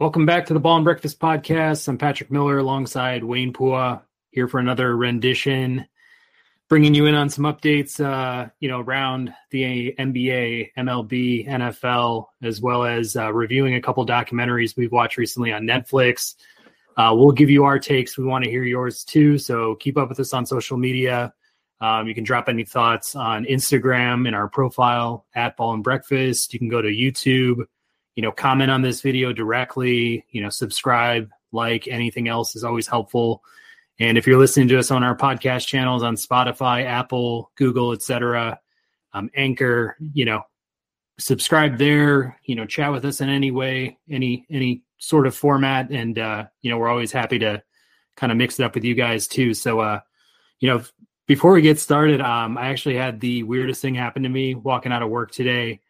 Welcome back to the Ball and Breakfast podcast. I'm Patrick Miller alongside Wayne Pua here for another rendition, bringing you in on some updates, uh, you know, around the NBA, MLB, NFL, as well as uh, reviewing a couple documentaries we've watched recently on Netflix. Uh, we'll give you our takes. We want to hear yours too. So keep up with us on social media. Um, you can drop any thoughts on Instagram in our profile at Ball and Breakfast. You can go to YouTube you know, comment on this video directly, you know, subscribe, like anything else is always helpful. And if you're listening to us on our podcast channels on Spotify, Apple, Google, etc., um, Anchor, you know, subscribe there. You know, chat with us in any way, any any sort of format, and uh, you know, we're always happy to kind of mix it up with you guys too. So, uh, you know, before we get started, um, I actually had the weirdest thing happen to me walking out of work today.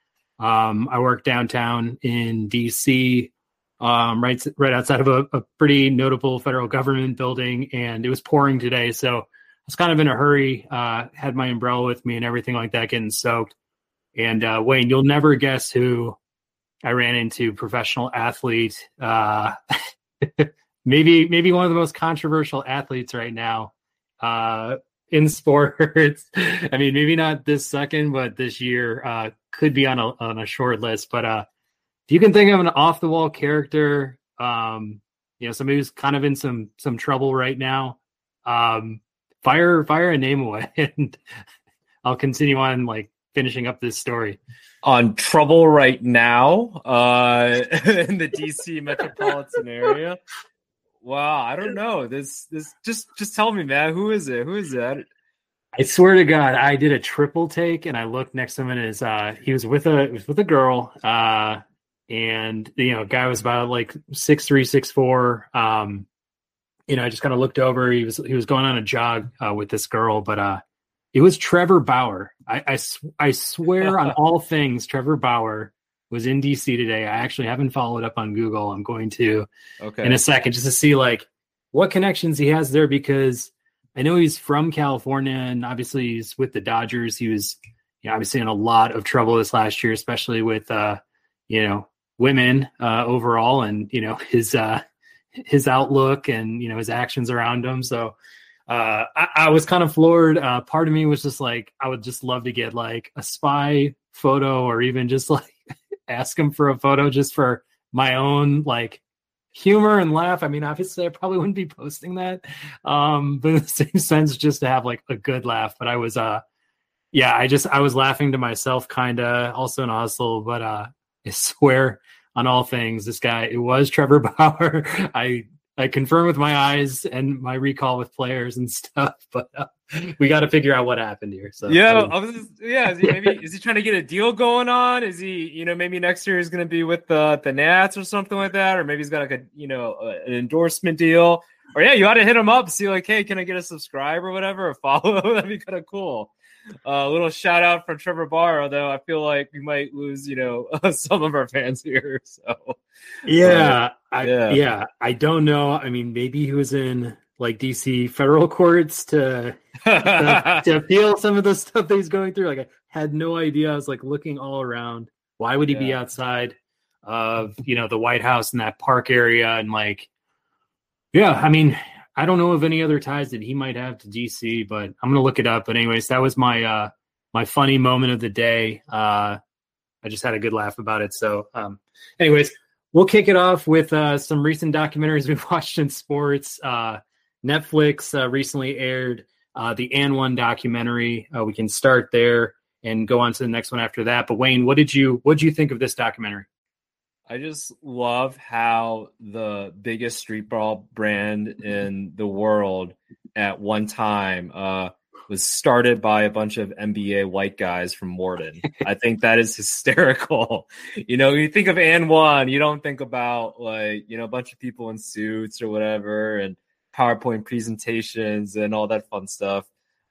Um, I work downtown in DC, um, right right outside of a, a, pretty notable federal government building, and it was pouring today, so I was kind of in a hurry. Uh, had my umbrella with me and everything like that, getting soaked. And uh, Wayne, you'll never guess who I ran into. Professional athlete, uh, maybe maybe one of the most controversial athletes right now. Uh, in sports. I mean, maybe not this second, but this year uh, could be on a on a short list. But uh, if you can think of an off the wall character, um, you know, somebody who's kind of in some some trouble right now, um, fire fire a name away, and I'll continue on like finishing up this story. On trouble right now, uh, in the DC metropolitan area. Wow, I don't know. This this just just tell me, man. Who is it? Who is that? I swear to God, I did a triple take and I looked next to him and his uh he was with a was with a girl. Uh and you know, guy was about like six three, six four. Um, you know, I just kind of looked over. He was he was going on a jog uh, with this girl, but uh it was Trevor Bauer. I I, I swear on all things, Trevor Bauer was in DC today. I actually haven't followed up on Google. I'm going to okay. in a second just to see like what connections he has there because I know he's from California and obviously he's with the Dodgers. He was you know, obviously in a lot of trouble this last year, especially with uh, you know, women uh overall and you know his uh his outlook and you know his actions around him. So uh, I, I, was kind of floored. Uh, part of me was just like, I would just love to get like a spy photo or even just like ask him for a photo just for my own like humor and laugh. I mean, obviously, I probably wouldn't be posting that, um, but in the same sense, just to have like a good laugh. But I was, uh, yeah, I just I was laughing to myself, kind of, also in hustle. But uh, I swear on all things, this guy it was Trevor Bauer. I I confirm with my eyes and my recall with players and stuff, but uh, we got to figure out what happened here. So yeah, um, just, yeah. Is he maybe is he trying to get a deal going on? Is he you know maybe next year he's going to be with the the Nats or something like that, or maybe he's got like a you know an endorsement deal. Or yeah, you ought to hit him up, see like, hey, can I get a subscribe or whatever, or follow? That'd be kind of cool. A uh, little shout out from Trevor Bauer, though I feel like we might lose, you know, some of our fans here. So yeah, uh, I, yeah, yeah. I don't know. I mean, maybe he was in like DC federal courts to to, to feel some of the stuff that he's going through. Like I had no idea. I was like looking all around. Why would he yeah. be outside of you know the White House in that park area and like yeah, I mean, I don't know of any other ties that he might have to DC, but I'm gonna look it up. But anyways, that was my uh my funny moment of the day. Uh I just had a good laugh about it. So um anyways, we'll kick it off with uh some recent documentaries we've watched in sports. Uh Netflix uh, recently aired uh, the AND1 documentary. Uh, we can start there and go on to the next one after that. But Wayne, what did you what did you think of this documentary? I just love how the biggest street ball brand in the world at one time uh, was started by a bunch of MBA white guys from Wharton. I think that is hysterical. You know, you think of AND1, you don't think about like, you know, a bunch of people in suits or whatever and PowerPoint presentations and all that fun stuff.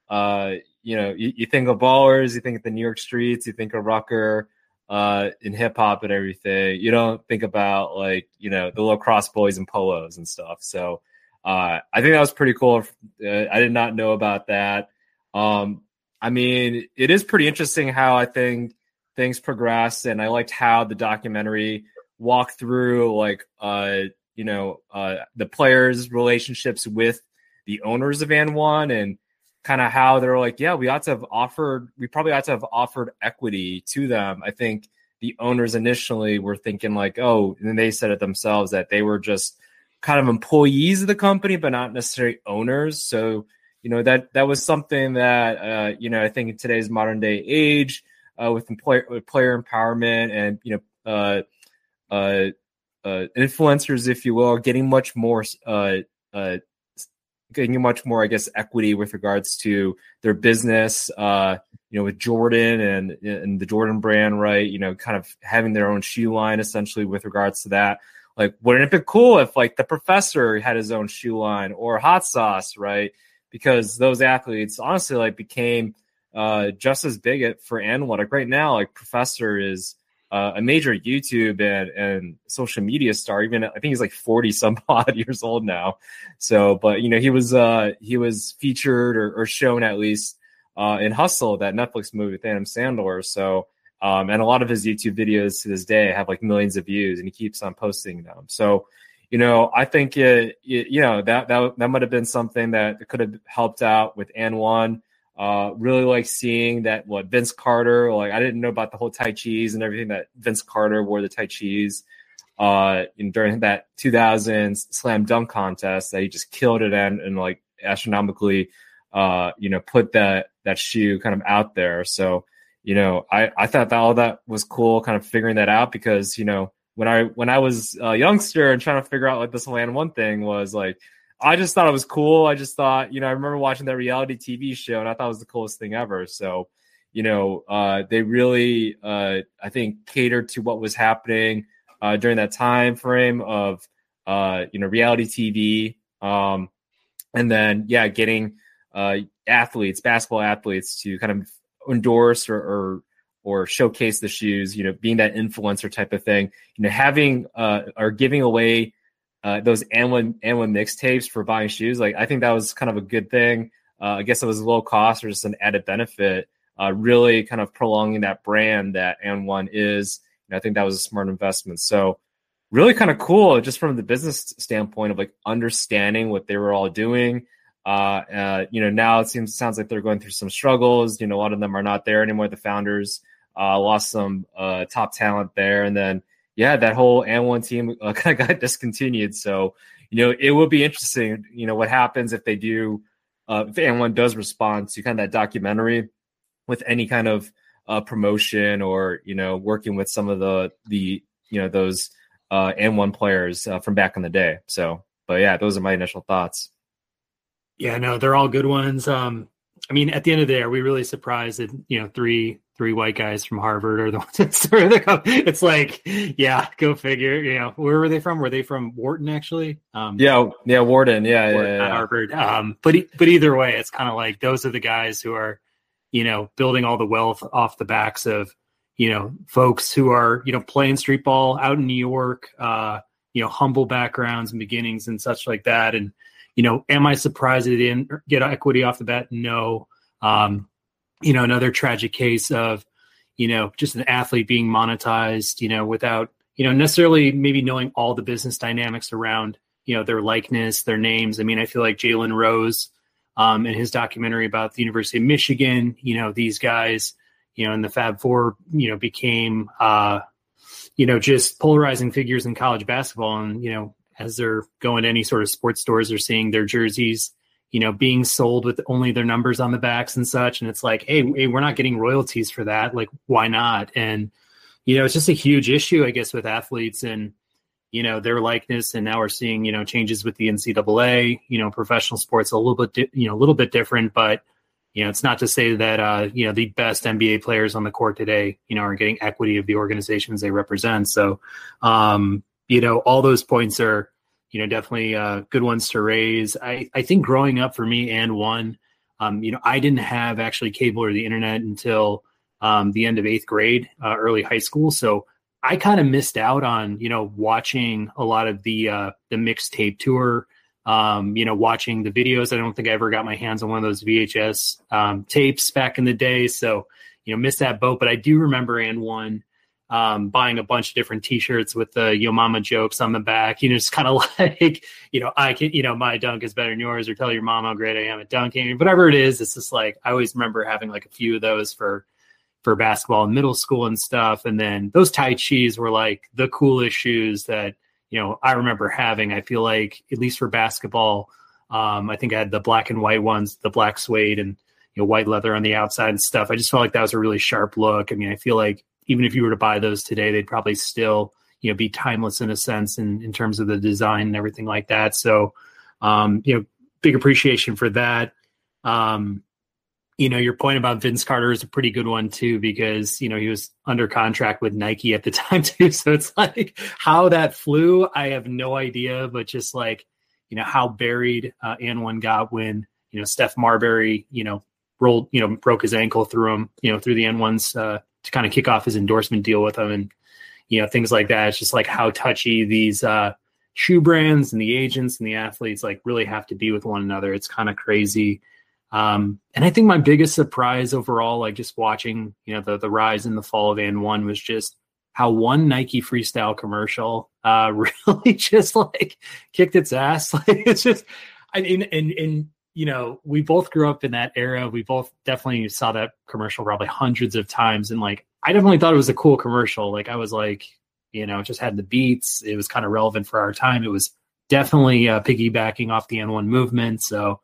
Uh, you know, you, you think of ballers, you think of the New York streets, you think of Rucker uh, in hip hop and everything. You don't think about like you know the lacrosse boys and polos and stuff. So uh, I think that was pretty cool. Uh, I did not know about that. Um, I mean, it is pretty interesting how I think things progressed, and I liked how the documentary walked through like uh you know uh the players relationships with the owners of AND1 and kind of how they're like yeah we ought to have offered we probably ought to have offered equity to them. I think the owners initially were thinking like oh and they said it themselves that they were just kind of employees of the company but not necessarily owners. So you know that that was something that uh, you know I think in today's modern day age uh, with employer with player empowerment and you know uh, uh, influencers, if you will, getting much more uh, uh, getting much more, I guess, equity with regards to their business. Uh, you know, with Jordan and and the Jordan brand, right? You know, kind of having their own shoe line essentially with regards to that. Like, wouldn't it be cool if like the professor had his own shoe line or hot sauce, right? because those athletes honestly like became uh, just as big at for AND1. Like right now, like Professor is uh, a major YouTube and, and social media star. Even I think he's like forty some odd years old now. So, but you know, he was uh, he was featured or, or shown at least uh, in Hustle, that Netflix movie with Adam Sandler. So, um, and a lot of his YouTube videos to this day have like millions of views, and he keeps on posting them. So, you know, I think it, it, you know that that that might have been something that could have helped out with AND1. Uh, really like seeing that what Vince Carter, like I didn't know about the whole Tai Chi's and everything that Vince Carter wore the Tai Chi's uh, in, during that 2000 slam dunk contest that he just killed it and, and like astronomically, uh, you know, put that, that shoe kind of out there. So, you know, I, I thought that all that was cool, kind of figuring that out because, you know, when I when I was a youngster and trying to figure out like this AND1 thing was like I just thought it was cool. I just thought, you know, I remember watching that reality TV show and I thought it was the coolest thing ever. So, you know, uh, they really, uh, I think, catered to what was happening uh, during that time frame of, uh, you know, reality TV. Um, and then, yeah, getting uh, athletes, basketball athletes, to kind of endorse or, or or showcase the shoes, you know, being that influencer type of thing, you know, having uh, or giving away uh, those AND1 AND1 mixtapes for buying shoes, like I think that was kind of a good thing. Uh, I guess it was low cost or just an added benefit, uh, really kind of prolonging that brand that AND1 is. And I think that was a smart investment. So really kind of cool just from the business standpoint of like understanding what they were all doing. Uh, uh, you know, now it seems sounds like they're going through some struggles. You know, a lot of them are not there anymore. The founders uh, lost some uh, top talent there, and then yeah, that whole AND1 team uh, kind of got discontinued. So you know, it will be interesting. You know, what happens if they do, uh, if AND1 does respond to kind of that documentary with any kind of uh, promotion or you know, working with some of the the you know those uh, AND1 players uh, from back in the day. So, but yeah, those are my initial thoughts. Yeah, no, they're all good ones. Um, I mean, at the end of the day, are we really surprised that you know three three white guys from Harvard are the ones that started the It's like, yeah, go figure. You know, where were they from? Were they from Wharton actually? Um, yeah, yeah, Wharton, yeah, Wharton, yeah, yeah. Harvard. Um, but but either way, it's kind of like those are the guys who are, you know, building all the wealth off the backs of, you know, folks who are you know playing street ball out in New York, uh, you know, humble backgrounds and beginnings and such like that, and you know, am I surprised they didn't get equity off the bat? No. Um, you know, another tragic case of, you know, just an athlete being monetized, you know, without, you know, necessarily maybe knowing all the business dynamics around, you know, their likeness, their names. I mean, I feel like Jalen Rose, um, in his documentary about the University of Michigan, you know, these guys, you know, in the Fab Four, you know, became, uh, you know, just polarizing figures in college basketball. And, you know, as they're going to any sort of sports stores, they're seeing their jerseys, you know, being sold with only their numbers on the backs and such. And it's like, hey, hey, we're not getting royalties for that. Like, why not? And you know, it's just a huge issue, I guess, with athletes and you know their likeness. And now we're seeing you know changes with the NCAA. You know, professional sports a little bit, di- you know, a little bit different, but you know, it's not to say that uh, you know the best NBA players on the court today, you know, are getting equity of the organizations they represent. So, um, you know, all those points are, you know, definitely uh, good ones to raise. I, I think growing up for me AND1, um, you know, I didn't have actually cable or the internet until um, the end of eighth grade, uh, early high school. So I kind of missed out on, you know, watching a lot of the uh, the mixtape tour. Um, you know, watching the videos. I don't think I ever got my hands on one of those VHS um, tapes back in the day. So, you know, missed that boat. But I do remember AND1 um, buying a bunch of different T-shirts with the "Yo Mama" jokes on the back. You know, just kind of like, you know, I can, you know, my dunk is better than yours, or tell your mom how great I am at dunking. Whatever it is, it's just like I always remember having like a few of those for for basketball in middle school and stuff. And then those Tai Chis were like the coolest shoes that you know I remember having. I feel like at least for basketball, um, I think I had the black and white ones, the black suede and you know white leather on the outside and stuff. I just felt like that was a really sharp look. I mean, I feel like even if you were to buy those today, they'd probably still you know be timeless in a sense in, in terms of the design and everything like that. So um, you know, big appreciation for that. Um, you know, your point about Vince Carter is a pretty good one too, because you know he was under contract with Nike at the time too. So it's like how that flew, I have no idea, but just like you know how buried uh, AND1 got when you know Steph Marbury, you know, rolled, you know, broke his ankle through him, you know, through the AND1's uh, to kind of kick off his endorsement deal with them and you know things like that. It's just like how touchy these uh, shoe brands and the agents and the athletes like really have to be with one another. It's kind of crazy. Um, and I think my biggest surprise overall, like just watching, you know, the the rise and the fall of AND1 was just how one Nike freestyle commercial uh really just like kicked its ass. Like it's just I mean and and you know, we both grew up in that era. We both definitely saw that commercial probably hundreds of times. And like, I definitely thought it was a cool commercial. Like, I was like, you know, it just had the beats. It was kind of relevant for our time. It was definitely uh, piggybacking off the AND1 movement. So,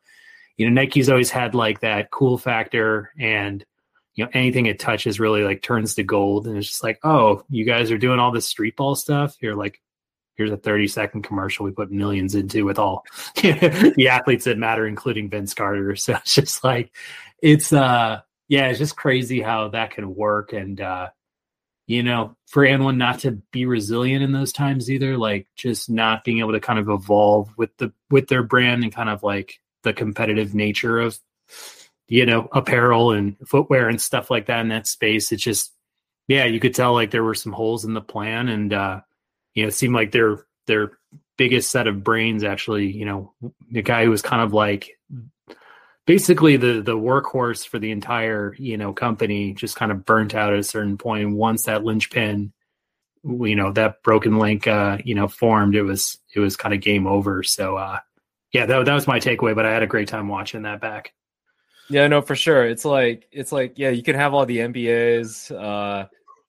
you know, Nike's always had like that cool factor and, you know, anything it touches really like turns to gold. And it's just like, oh, you guys are doing all this street ball stuff. You're like, here's a 30 second commercial we put millions into with all the athletes that matter, including Vince Carter. So it's just like, it's, uh, yeah, it's just crazy how that can work. And, uh, you know, for anyone not to be resilient in those times either, like just not being able to kind of evolve with the, with their brand and kind of like the competitive nature of, you know, apparel and footwear and stuff like that in that space. It's just, yeah, you could tell like there were some holes in the plan and, uh, you know, it seemed like their their biggest set of brains actually, you know, the guy who was kind of like basically the the workhorse for the entire, you know, company just kind of burnt out at a certain point. Once that linchpin, you know, that broken link uh, you know, formed, it was it was kind of game over. So uh yeah, that, that was my takeaway, but I had a great time watching that back. Yeah, no, for sure. It's like it's like yeah, you can have all the MBAs, uh,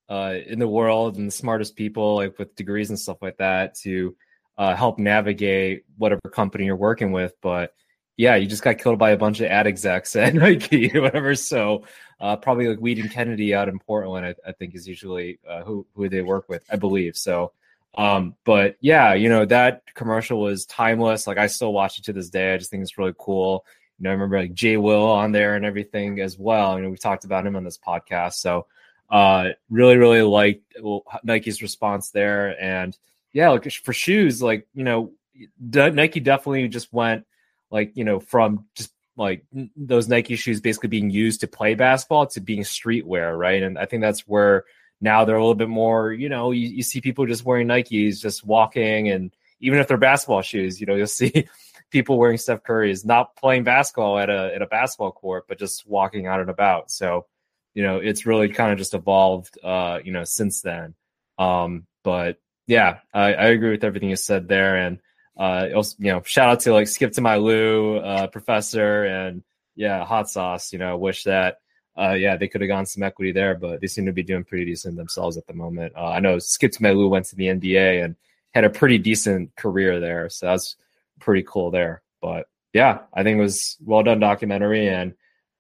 uh, in the world and the smartest people like with degrees and stuff like that to uh, help navigate whatever company you're working with. But yeah, you just got killed by a bunch of ad execs at Nike whatever. So uh, probably like Wieden Kennedy out in Portland, I, I think is usually uh, who who they work with, I believe. So, um, but yeah, you know that commercial was timeless. Like I still watch it to this day. I just think it's really cool. You know, I remember like Jay Will on there and everything as well. You know, we talked about him on this podcast. So uh, really, really liked Nike's response there. And yeah, like for shoes, like, you know, Nike definitely just went like, you know, from just like those Nike shoes basically being used to play basketball to being streetwear, right? And I think that's where now they're a little bit more, you know, you, you see people just wearing Nikes, just walking, and even if they're basketball shoes, you know, you'll see people wearing Steph Curry's, not playing basketball at a at a basketball court, but just walking out and about. So you know, it's really kind of just evolved, uh, you know, since then. Um, but yeah, I, I agree with everything you said there. And, uh, also, you know, shout out to like Skip to my Lou, uh, professor and yeah, hot sauce, you know, wish that, uh, yeah, they could have gone some equity there, but they seem to be doing pretty decent themselves at the moment. Uh, I know Skip to my Lou went to the NBA and had a pretty decent career there. So that's pretty cool there. But yeah, I think it was well done documentary and,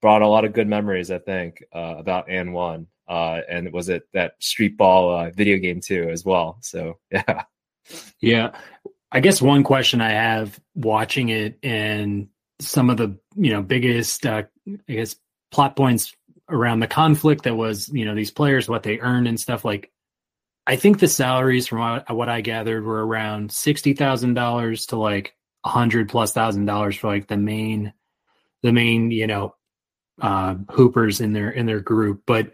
brought a lot of good memories, I think, uh, about AND1. Uh, and was it that street ball uh, video game too as well? So yeah, yeah. I guess one question I have watching it and some of the you know biggest uh, I guess plot points around the conflict that was you know these players what they earned and stuff like. I think the salaries from what, what I gathered were around sixty thousand dollars to like a hundred plus thousand dollars for like the main the main you know uh, hoopers in their in their group. But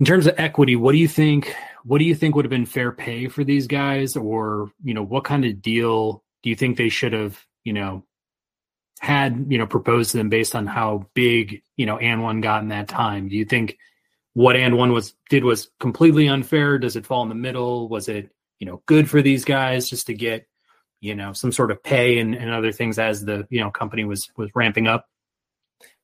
in terms of equity, what do you think? What do you think would have been fair pay for these guys, or you know, what kind of deal do you think they should have, you know, had you know proposed to them based on how big you know AND1 got in that time? Do you think what AND1 was did was completely unfair? Does it fall in the middle? Was it you know good for these guys just to get you know some sort of pay and, and other things as the you know company was was ramping up?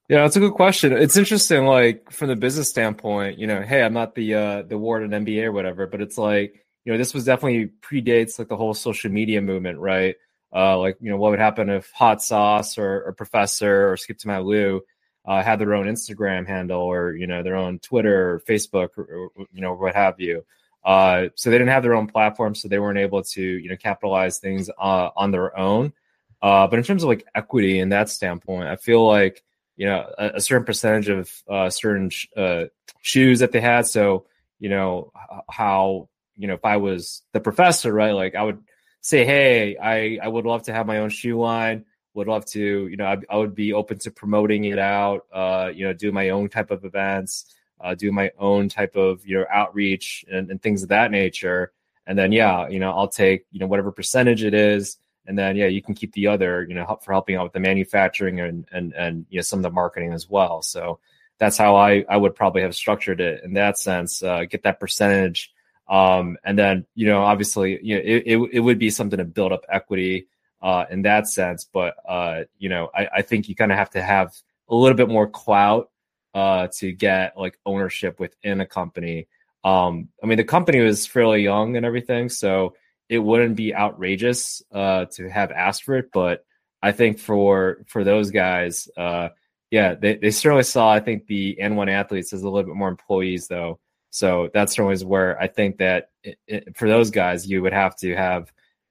Yeah, that's a good question. It's interesting, like from the business standpoint, you know, hey, I'm not the uh the Wharton MBA or whatever, but it's like, you know, this was definitely predates like the whole social media movement, right? Uh like, you know, what would happen if Hot Sauce or, or Professor or Skip to My Lou uh, had their own Instagram handle or you know their own Twitter or Facebook or, or you know what have you. Uh, so they didn't have their own platform, so they weren't able to you know capitalize things uh, on their own. Uh, but in terms of like equity in that standpoint, I feel like you know a, a certain percentage of uh, certain sh- uh, shoes that they had. So you know how you know if I was the professor, right? Like I would say, hey, I I would love to have my own shoe line would love to, you know, I, I would be open to promoting it out, uh, you know, do my own type of events, uh, do my own type of, you know, outreach and, and things of that nature. And then, yeah, you know, I'll take, you know, whatever percentage it is. And then, yeah, you can keep the other, you know, help for helping out with the manufacturing and, and, and, you know, some of the marketing as well. So that's how I, I would probably have structured it in that sense, uh, get that percentage. Um, and then, you know, obviously, you know, it, it, it would be something to build up equity uh, in that sense. But uh, you know, I, I think you kind of have to have a little bit more clout uh, to get like ownership within a company. Um, I mean, the company was fairly young and everything, so it wouldn't be outrageous uh, to have asked for it. But I think for for those guys, uh, yeah, they, they certainly saw. I think the AND1 athletes as a little bit more employees though. So that's certainly where I think that it, it, for those guys, you would have to have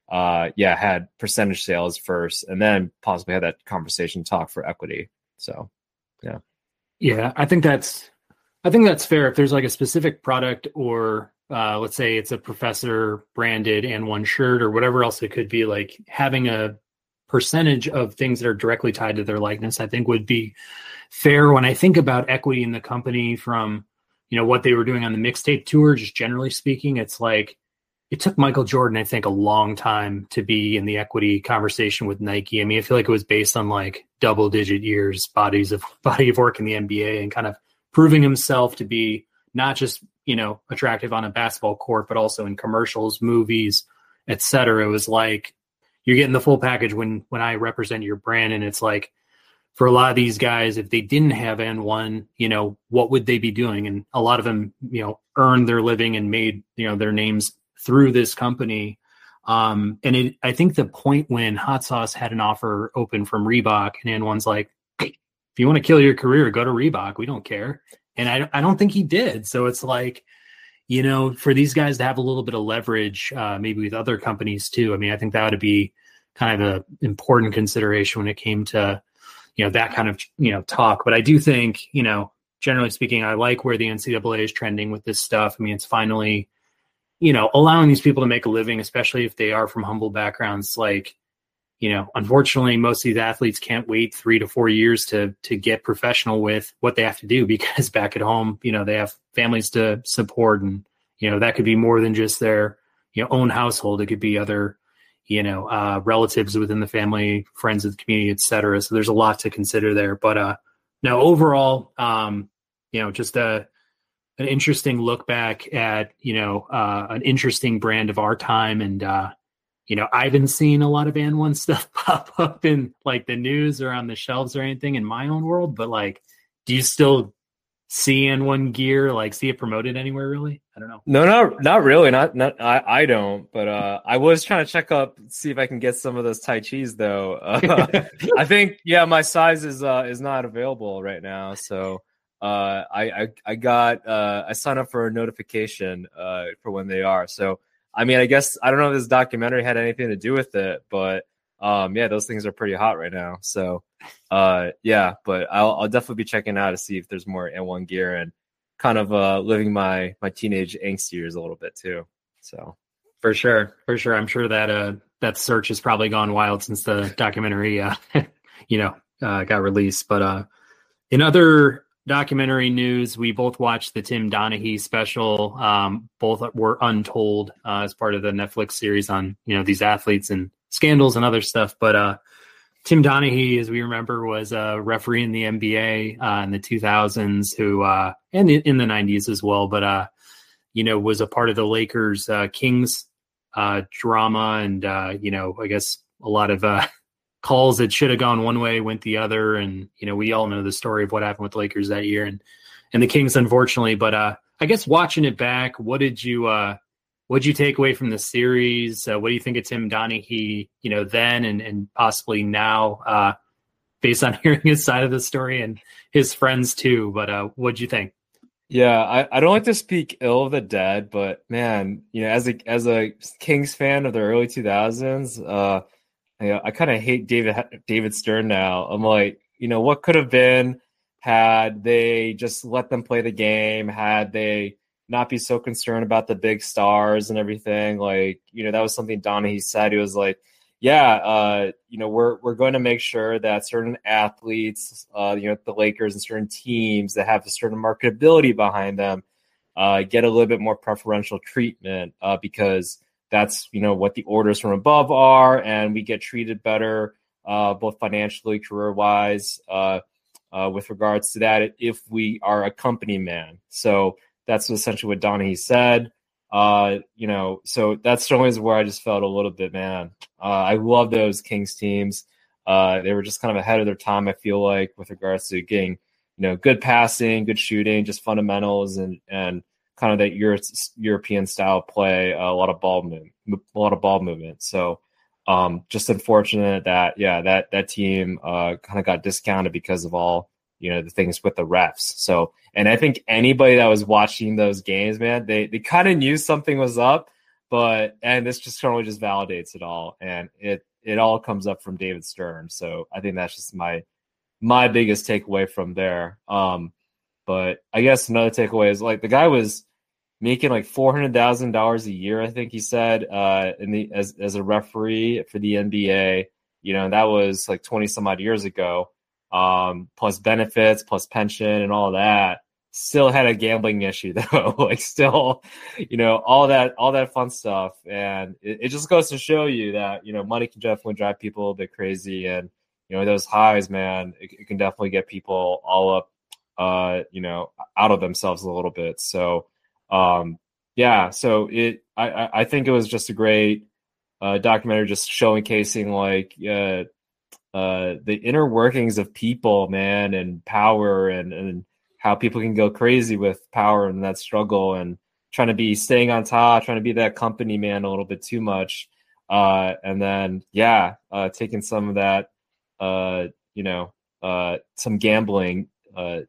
uh, yeah, had percentage sales first, and then possibly had that conversation talk for equity. So, yeah, yeah, I think that's I think that's fair. If there's like a specific product, or uh, let's say it's a professor branded AND1 shirt, or whatever else it could be, like having a percentage of things that are directly tied to their likeness, I think would be fair. When I think about equity in the company, from you know what they were doing on the mixtape tour, just generally speaking, it's like it took Michael Jordan, I think, a long time to be in the equity conversation with Nike. I mean, I feel like it was based on like double digit years, bodies of body of work in the NBA and kind of proving himself to be not just, you know, attractive on a basketball court, but also in commercials, movies, etc. It was like you're getting the full package when when I represent your brand. And it's like for a lot of these guys, if they didn't have AND1, you know, what would they be doing? And a lot of them, you know, earned their living and made, you know, their names through this company. Um, and it, I think the point when Hot Sauce had an offer open from Reebok, and AND1's like, if you want to kill your career, go to Reebok. We don't care. And I, I don't think he did. So it's like, you know, for these guys to have a little bit of leverage, uh, maybe with other companies too. I mean, I think that would be kind of an important consideration when it came to, you know, that kind of, you know, talk. But I do think, you know, generally speaking, I like where the NCAA is trending with this stuff. I mean, it's finally, you know, allowing these people to make a living, especially if they are from humble backgrounds, like, you know, unfortunately, most of these athletes can't wait three to four years to to get professional with what they have to do because back at home, you know, they have families to support, and you know that could be more than just their you know own household. It could be other you know uh, relatives within the family, friends of the community, etc. So there's a lot to consider there. But uh, now overall, um, you know, just a an interesting look back at you know uh, an interesting brand of our time and uh, you know i haven't seen a lot of AND1 stuff pop up in like the news or on the shelves or anything in my own world but like do you still see AND1 gear like see it promoted anywhere really? I don't know. No no not really. Not not i i don't but uh i was trying to check up see if i can get some of those tai chis though. Uh, i think yeah my size is uh is not available right now so uh, I, I, I got uh, I signed up for a notification uh, for when they are. So I mean, I guess I don't know if this documentary had anything to do with it, but um, yeah, those things are pretty hot right now. So uh, yeah, but I'll, I'll definitely be checking out to see if there's more AND1 gear and kind of uh, living my my teenage angst years a little bit too. So for sure, for sure, I'm sure that uh that search has probably gone wild since the documentary uh you know uh, got released. But uh, in other documentary news, we both watched the Tim Donaghy special. Um, both were untold uh, as part of the Netflix series on you know these athletes and scandals and other stuff. But uh, Tim Donaghy, as we remember, was a referee in the NBA uh, in the 2000s, who uh, and in the 90s as well. But uh, you know, was a part of the Lakers uh, Kings drama, and you know, I guess a lot of calls that should have gone one way went the other, and you know, we all know the story of what happened with the Lakers that year and and the Kings, unfortunately. But uh, I guess watching it back, what did you uh, what did you take away from the series? Uh, what do you think of Tim Donaghy, you know, then and, and possibly now, uh, based on hearing his side of the story and his friends too? But uh, what'd you think? Yeah, I, I don't like to speak ill of the dead, but man, you know, as a as a Kings fan of the early 2000s, uh, I, I kind of hate David David Stern now. I'm like, you know, what could have been had they just let them play the game, had they not be so concerned about the big stars and everything. Like, you know, that was something Donaghy said. He was like, yeah, uh, you know, we're we're going to make sure that certain athletes, uh, you know, the Lakers and certain teams that have a certain marketability behind them, uh, get a little bit more preferential treatment uh, because that's you know what the orders from above are, and we get treated better, uh, both financially, career wise, uh, uh, with regards to that if we are a company man. So that's essentially what Donaghy said. Uh, you know, so that's certainly where I just felt a little bit, man. Uh, I love those Kings teams. Uh, they were just kind of ahead of their time. I feel like with regards to getting, you know, good passing, good shooting, just fundamentals, and and kind of that Euro- European style play. a lot of ball movement, a lot of ball movement. So, um, just unfortunate that yeah, that that team uh, kind of got discounted because of all you know the things with the refs. So, and I think anybody that was watching those games, man, they they kind of knew something was up, but and this just totally just validates it all, and it it all comes up from David Stern. So I think that's just my my biggest takeaway from there. Um, but I guess another takeaway is like the guy was making like four hundred thousand dollars a year. I think he said uh, in the as as a referee for the NBA. You know, that was like twenty some odd years ago um, plus benefits, plus pension, and all that. Still had a gambling issue though, like still, you know, all that, all that fun stuff, and it, it just goes to show you that you know money can definitely drive people a bit crazy, and you know those highs, man, it, it can definitely get people all up, uh, you know, out of themselves a little bit. So, um, yeah, so it, I, I think it was just a great uh, documentary, just showcasing like uh, uh, the inner workings of people, man, and power, and and how people can go crazy with power and that struggle, and trying to be staying on top, trying to be that company man a little bit too much, uh, and then yeah, uh, taking some of that, uh, you know, uh, some gambling, uh,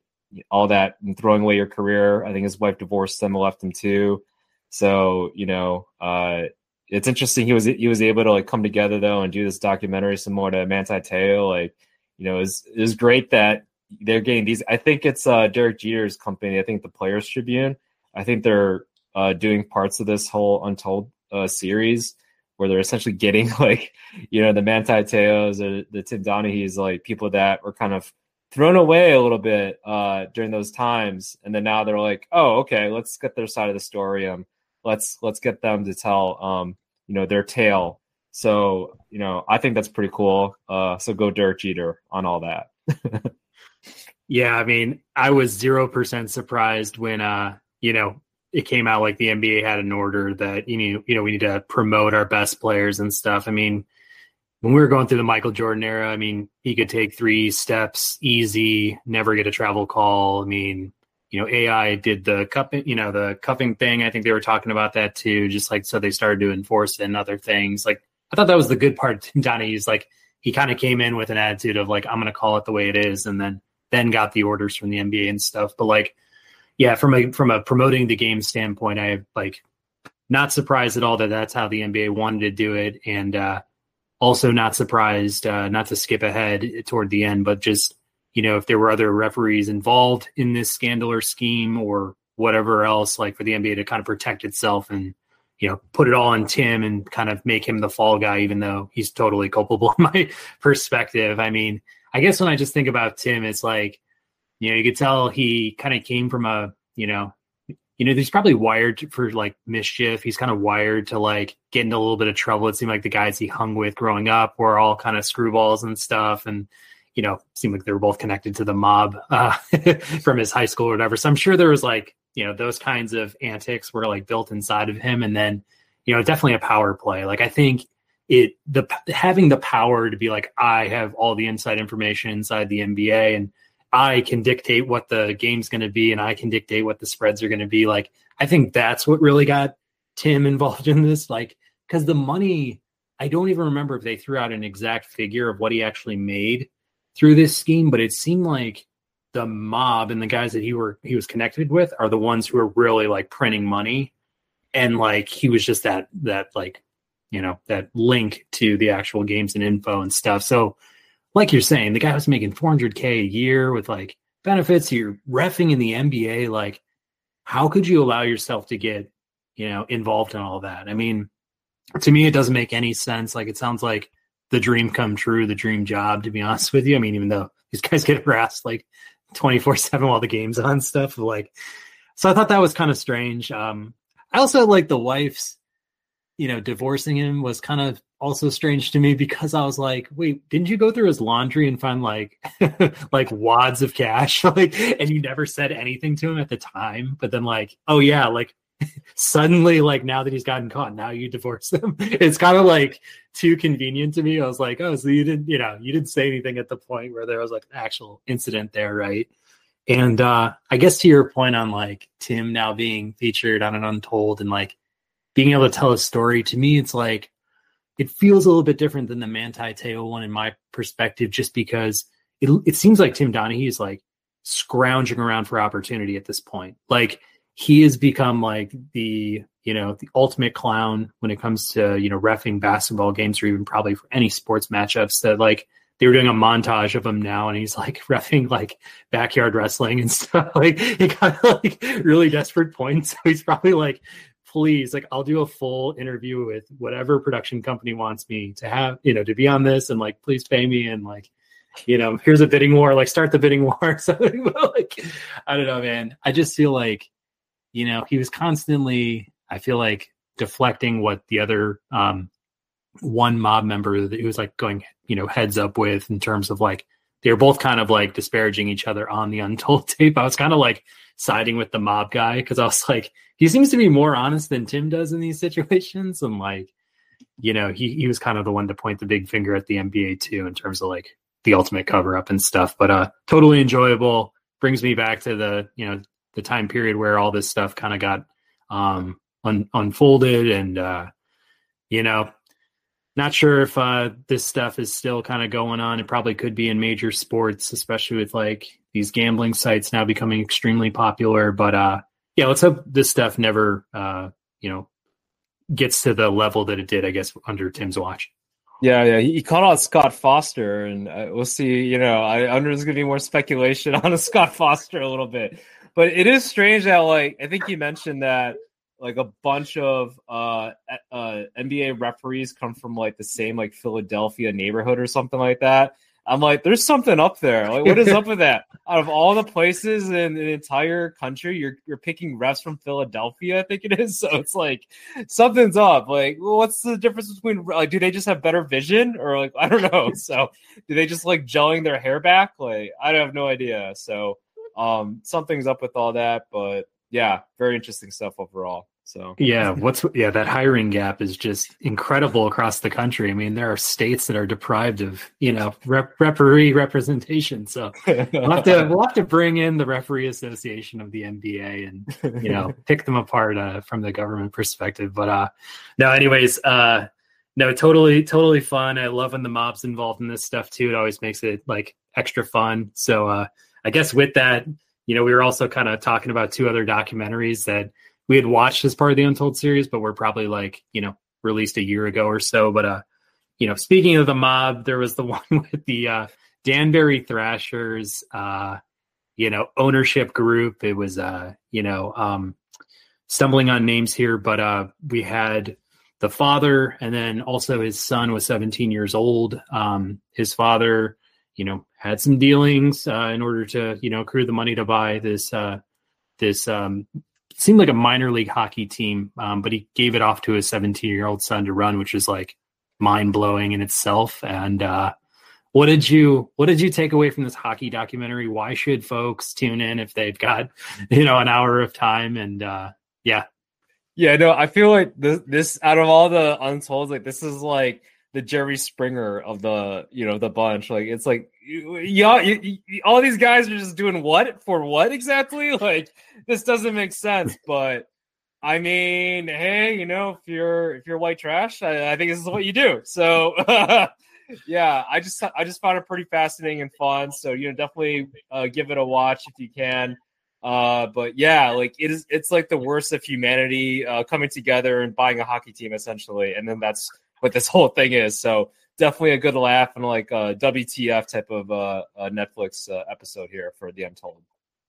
all that, and throwing away your career. I think his wife divorced him, and left him too. So you know, uh, it's interesting he was he was able to like come together though and do this documentary similar to Manti Te'o. Like, you know, it's it's great that they're getting these. I think it's uh, Derek Jeter's company. I think the Players Tribune. I think they're uh, doing parts of this whole Untold uh, series where they're essentially getting like, you know, the Manti Te'os or the Tim Donaghys, like people that were kind of thrown away a little bit uh, during those times, and then now they're like, oh, okay, let's get their side of the story. Um, let's let's get them to tell um, you know their tale. So you know, I think that's pretty cool. Uh, so go Derek Jeter on all that. yeah, I mean, I was zero percent surprised when uh, you know it came out like the NBA had an order that you know you know we need to promote our best players and stuff. I mean, when we were going through the Michael Jordan era, I mean, he could take three steps easy, never get a travel call. I mean, you know, AI did the cupping, you know, the cuffing thing. I think they were talking about that too, just like so they started to enforce it and other things. Like I thought that was the good part. Donnie's like he kind of came in with an attitude of like I'm going to call it the way it is, and then then got the orders from the NBA and stuff. But like, yeah, from a from a promoting the game standpoint, I like not surprised at all that that's how the NBA wanted to do it, and uh, also not surprised uh, not to skip ahead toward the end, but just you know, if there were other referees involved in this scandal or scheme or whatever else, like for the NBA to kind of protect itself and, you know, put it all on Tim and kind of make him the fall guy, even though he's totally culpable in my perspective. I mean, I guess when I just think about Tim, it's like, you know, you could tell he kind of came from a, you know, you know, he's probably wired for like mischief. He's kind of wired to like get into a little bit of trouble. It seemed like the guys he hung with growing up were all kind of screwballs and stuff. And, you know, seemed like they were both connected to the mob uh, from his high school or whatever. So I'm sure there was like, you know, those kinds of antics were like built inside of him. And then, you know, definitely a power play. Like I think it, the having the power to be like, I have all the inside information inside the NBA and, I can dictate what the game's going to be and I can dictate what the spreads are going to be. Like, I think that's what really got Tim involved in this. Like, because the money, I don't even remember if they threw out an exact figure of what he actually made through this scheme, but it seemed like the mob and the guys that he were he was connected with are the ones who are really like printing money and like he was just that that like you know that link to the actual games and info and stuff so like you're saying, the guy was making 400k a year with like benefits. You're refing in the NBA. Like, how could you allow yourself to get, you know, involved in all that? I mean, to me, it doesn't make any sense. Like, it sounds like the dream come true, the dream job. To be honest with you, I mean, even though these guys get harassed like 24 seven while the game's on stuff, like, so I thought that was kind of strange. Um, I also like the wife's, you know, divorcing him was kind of also strange to me because I was like, wait, didn't you go through his laundry and find like like wads of cash? like and you never said anything to him at the time, but then like, oh yeah, like suddenly like now that he's gotten caught, now you divorce him. it's kind of like too convenient to me. I was like, oh, so you didn't, you know, you didn't say anything at the point where there was like an actual incident there, right? And uh I guess to your point on like Tim now being featured on an untold and like being able to tell a story, to me it's like it feels a little bit different than the Manti Te'o one in my perspective, just because it, it seems like Tim Donaghy is like scrounging around for opportunity at this point. Like he has become like the you know the ultimate clown when it comes to you know refing basketball games or even probably for any sports matchups. That like they were doing a montage of him now, and he's like refing like backyard wrestling and stuff. Like he got like really desperate points. So he's probably like please like i'll do a full interview with whatever production company wants me to have you know to be on this and like please pay me and like you know here's a bidding war like start the bidding war so like i don't know man. I just feel like you know he was constantly i feel like deflecting what the other um one mob member that he was like going you know heads up with in terms of like they were both kind of like disparaging each other on the untold tape. I was kind of like siding with the mob guy because i was like he seems to be more honest than Tim does in these situations. And like, you know, he, he was kind of the one to point the big finger at the NBA too, in terms of like the ultimate cover up and stuff. But uh totally enjoyable. Brings me back to the, you know, the time period where all this stuff kind of got um un- unfolded and uh you know not sure if uh, this stuff is still kind of going on. It probably could be in major sports, especially with like these gambling sites now becoming extremely popular. But uh, yeah, let's hope this stuff never, uh, you know, gets to the level that it did, I guess, under Tim's watch. Yeah, yeah. He called out Scott Foster, and uh, we'll see. You know, I under there's to be more speculation on a Scott Foster a little bit, but it is strange that, like, I think he mentioned that like a bunch of uh, uh, NBA referees come from like the same like Philadelphia neighborhood or something like that. I'm like, there's something up there. Like, what is up with that? Out of all the places in the entire country, you're you're picking refs from Philadelphia, I think it is. So it's like something's up. Like, what's the difference between like, do they just have better vision, or like, I don't know. So, do they just like gelling their hair back? Like, I have no idea. So, um, something's up with all that. But yeah, very interesting stuff overall. So yeah, what's yeah that hiring gap is just incredible across the country. I mean, there are states that are deprived of you know rep- referee representation. So we'll have to we'll have to bring in the referee association of the NBA and you know pick them apart uh, from the government perspective. But uh, no, anyways, uh, no, totally totally fun. I love when the mob's involved in this stuff too. It always makes it like extra fun. So uh, I guess with that, you know, we were also kind of talking about two other documentaries that we had watched as part of the Untold series, but we're probably like, you know, released a year ago or so. But uh, you know, speaking of the mob, there was the one with the uh Danbury Trashers uh, you know, ownership group. It was uh, you know, um stumbling on names here, but uh we had the father and then also his son was 17 years old. Um his father, you know, had some dealings uh in order to, you know, accrue the money to buy this uh this um seemed like a minor league hockey team, um, but he gave it off to his 17 year old son to run, which is like mind blowing in itself. And uh, what did you what did you take away from this hockey documentary? Why should folks tune in if they've got you know an hour of time? And uh, yeah, yeah, no, I feel like this, this out of all the untold, like this is like the Jerry Springer of the you know the bunch. Like it's like y'all, you, you, all these guys are just doing what for what exactly? Like this doesn't make sense. But I mean, hey, you know, if you're if you're white trash, I, I think this is what you do. So yeah, I just I just found it pretty fascinating and fun. So you know, definitely uh, give it a watch if you can. Uh, but yeah, like it is. It's like the worst of humanity uh, coming together and buying a hockey team essentially, and then that's what this whole thing is. So definitely a good laugh and like a WTF type of uh, Netflix uh, episode here for the Untold.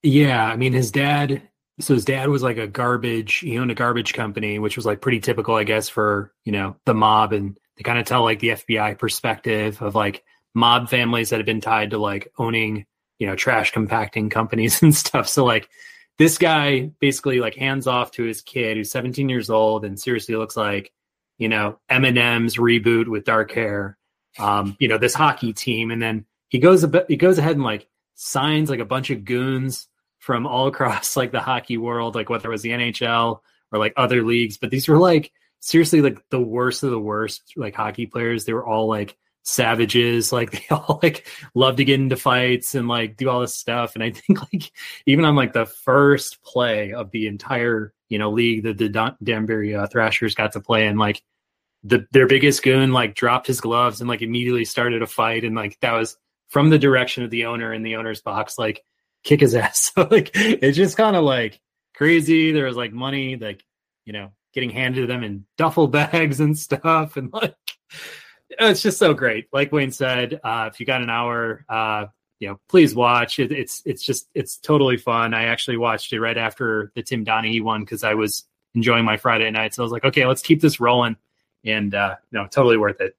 Yeah, I mean his dad. So his dad was like a garbage. He owned a garbage company, which was like pretty typical, I guess, for you know the mob, and they kind of tell like the FBI perspective of like mob families that have been tied to like owning you know trash compacting companies and stuff. So like this guy basically like hands off to his kid who's 17 years old and seriously looks like you know, Eminem's reboot with dark hair, um, you know, this hockey team. And then he goes a bit, he goes ahead and like signs like a bunch of goons from all across like the hockey world, like whether it was the NHL or like other leagues. But these were like seriously like the worst of the worst like hockey players. They were all like savages like they all like love to get into fights and like do all this stuff and i think like even on like the first play of the entire you know league that the danbury uh, trashers got to play and like the their biggest goon like dropped his gloves and like immediately started a fight and like that was from the direction of the owner in the owner's box like kick his ass so like it's just kind of like crazy there was like money like you know getting handed to them in duffel bags and stuff and like it's just so great. Like Wayne said, uh, if you got an hour, uh, you know, please watch it. It's it's just it's totally fun. I actually watched it right after the Tim Donaghy one because I was enjoying my Friday night. So I was like, okay, let's keep this rolling, and uh, no, totally worth it.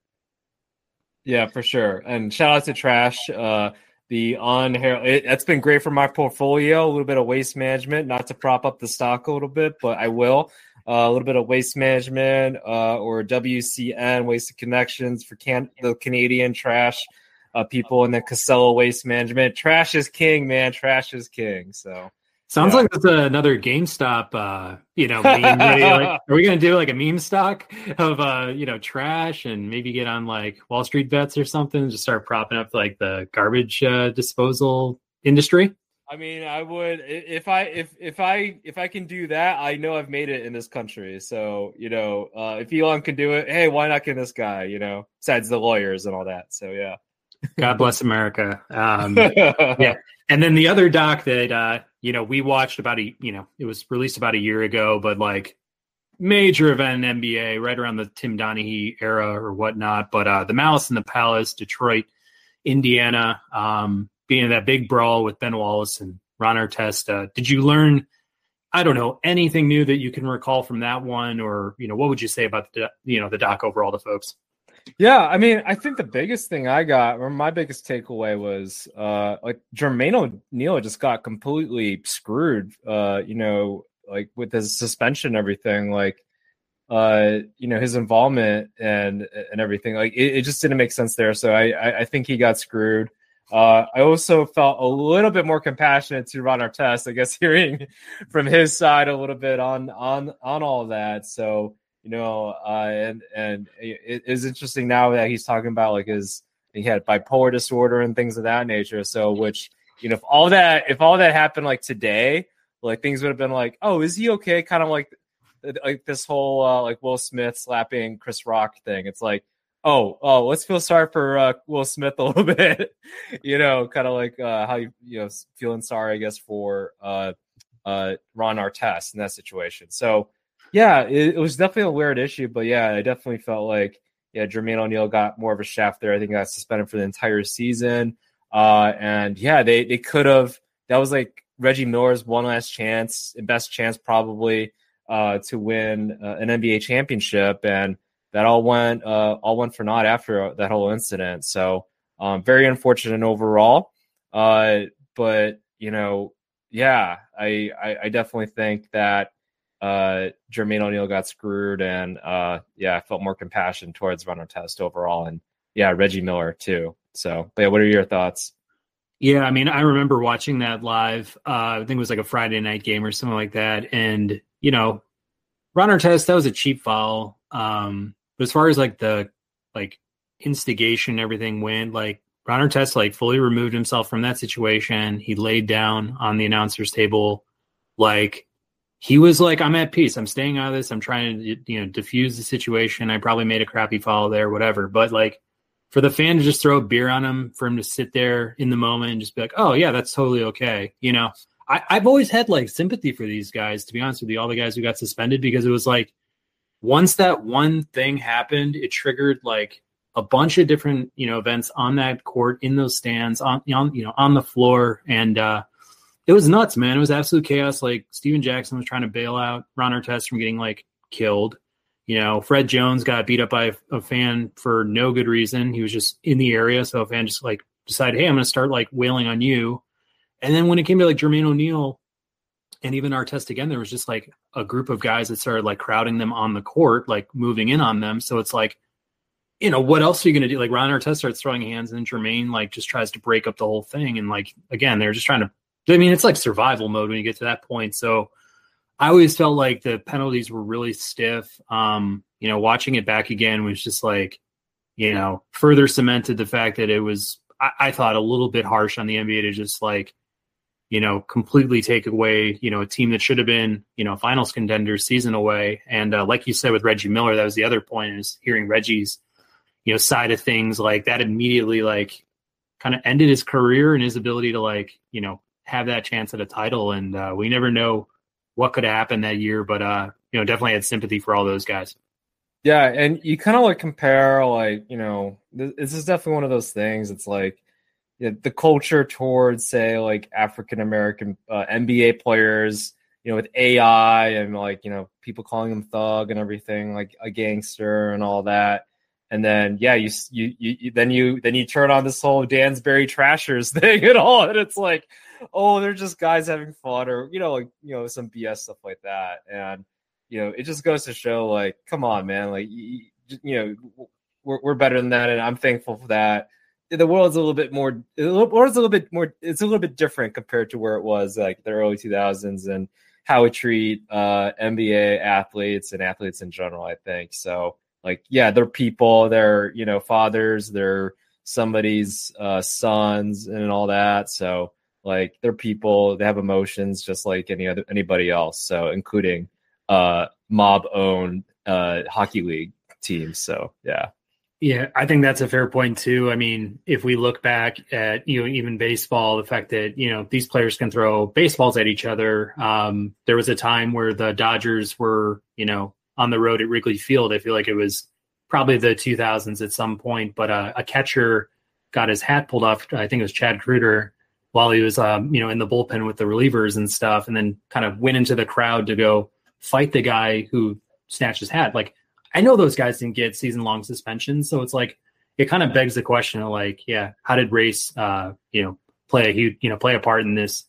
Yeah, for sure. And shout out to Trash. Uh, the on hair it, that's been great for my portfolio. A little bit of waste management, not to prop up the stock a little bit, but I will uh, a little bit of waste management uh, or WCN, Waste Connections for can- the Canadian trash uh, people, in the Casella Waste Management. Trash is king, man. Trash is king. So. Sounds yeah. like that's another GameStop, uh, you know, meme like, are we going to do like a meme stock of, uh, you know, trash and maybe get on like Wall Street bets or something? and Just start propping up like the garbage uh, disposal industry. I mean, I would if I if if I if I can do that, I know I've made it in this country. So you know, uh, if Elon can do it, hey, why not can this guy? You know, besides the lawyers and all that. So yeah. God bless America. Um, yeah, and then the other doc that uh, you know we watched about a you know it was released about a year ago, but like major event in NBA right around the Tim Donaghy era or whatnot. But uh, the Malice in the Palace, Detroit, Indiana. Um, being that big brawl with Ben Wallace and Ron Artest. Uh, did you learn, I don't know, anything new that you can recall from that one, or you know, what would you say about the you know the doc overall to folks? Yeah, I mean, I think the biggest thing I got, or my biggest takeaway was, uh, like Jermaine O'Neal just got completely screwed. Uh, you know, like with his suspension, and everything, like, uh, you know, his involvement and and everything, like it, it just didn't make sense there. So I, I, I think he got screwed. Uh, I also felt a little bit more compassionate to Ron Artest, I guess, hearing from his side a little bit on on on all that. So you know, uh, and and it is interesting now that he's talking about like his he had bipolar disorder and things of that nature. So which you know, if all that if all that happened like today, like things would have been like, oh, is he okay? Kind of like like this whole uh, like Will Smith slapping Chris Rock thing. It's like oh, oh, let's feel sorry for uh, Will Smith a little bit. you know, kind of like uh, how you you know feeling sorry, I guess, for uh, uh, Ron Artest in that situation. So yeah, it, it, was definitely a weird issue, but yeah, I definitely felt like yeah, Jermaine O'Neal got more of a shaft there. I think got suspended for the entire season. Uh, and yeah, they they could have. That was like Reggie Miller's one last chance, best chance probably uh, to win uh, an NBA championship, and that all went uh, all went for naught after that whole incident. So um, very unfortunate overall. Uh, but you know, yeah, I, I, I definitely think that uh, Jermaine O'Neal got screwed, and uh, yeah, I felt more compassion towards Ron Artest overall, and yeah, Reggie Miller too. So, but yeah, what are your thoughts? Yeah, I mean, I remember watching that live. Uh, I think it was like a Friday night game or something like that, and you know, Ron Artest that was a cheap foul. Um, but as far as like the like instigation, everything went like Ron Artest like fully removed himself from that situation. He laid down on the announcers table, like he was like, I'm at peace. I'm staying out of this. I'm trying to, you know, diffuse the situation. I probably made a crappy follow there, whatever. But like for the fan to just throw a beer on him, for him to sit there in the moment and just be like, oh, yeah, that's totally okay. You know, I, I've always had like sympathy for these guys, to be honest with you, all the guys who got suspended, because it was like once that one thing happened, it triggered like a bunch of different, you know, events on that court, in those stands, on, on you know, on the floor. And, uh, it was nuts, man. It was absolute chaos. Like Stephen Jackson was trying to bail out Ron Artest from getting like killed. You know, Fred Jones got beat up by a, a, fan for no good reason. He was just in the area, so a fan just like decided, hey, I'm going to start like wailing on you. And then when it came to like Jermaine O'Neal and even Artest again, there was just like a group of guys that started like crowding them on the court, like moving in on them. So it's like, you know, what else are you going to do? Like Ron Artest starts throwing hands, and then Jermaine like just tries to break up the whole thing. And like again, they're just trying to I mean, it's like survival mode when you get to that point. So I always felt like the penalties were really stiff. Um, you know, watching it back again was just like, you know, further cemented the fact that it was, I, I thought, a little bit harsh on the NBA to just like, you know, completely take away, you know, a team that should have been, you know, finals contenders season away. And uh, like you said with Reggie Miller, that was the other point is hearing Reggie's, you know, side of things like that immediately like kind of ended his career and his ability to like, you know, have that chance at a title. And uh, we never know what could happen that year, but uh, you know, definitely had sympathy for all those guys. Yeah, and you kind of like compare, like you know, this is definitely one of those things. It's like you know, the culture towards, say, like African American uh, NBA players, you know, with AI and like you know people calling them thug and everything, like a gangster and all that. And then yeah, you you you then you then you turn on this whole Danbury Trashers thing and all, and it's like oh, they're just guys having fun or, you know, like, you know, some BS stuff like that. And, you know, it just goes to show, like, come on, man. Like, you, you know, we're, we're better than that. And I'm thankful for that. The world's a little bit more, the world's a little bit more, it's a little bit different compared to where it was like the early 2000s and how we treat uh, NBA athletes and athletes in general, I think. So, like, yeah, they're people, they're, you know, fathers, they're somebody's uh, sons and all that. So, like they're people, they have emotions just like any other anybody else. So including uh mob owned uh hockey league teams. So yeah. Yeah, I think that's a fair point too. I mean, if we look back at you know even baseball, the fact that you know these players can throw baseballs at each other. Um, there was a time where the Dodgers were you know on the road at Wrigley Field. I feel like it was probably the 2000s at some point, but uh, a catcher got his hat pulled off. I think it was Chad Kreuter, while he was, um, you know, in the bullpen with the relievers and stuff, and then kind of went into the crowd to go fight the guy who snatched his hat. Like, I know those guys didn't get season long suspensions, so it's like it kind of begs the question of like, yeah, how did race, uh, you know, play a huge, you know, play a part in this,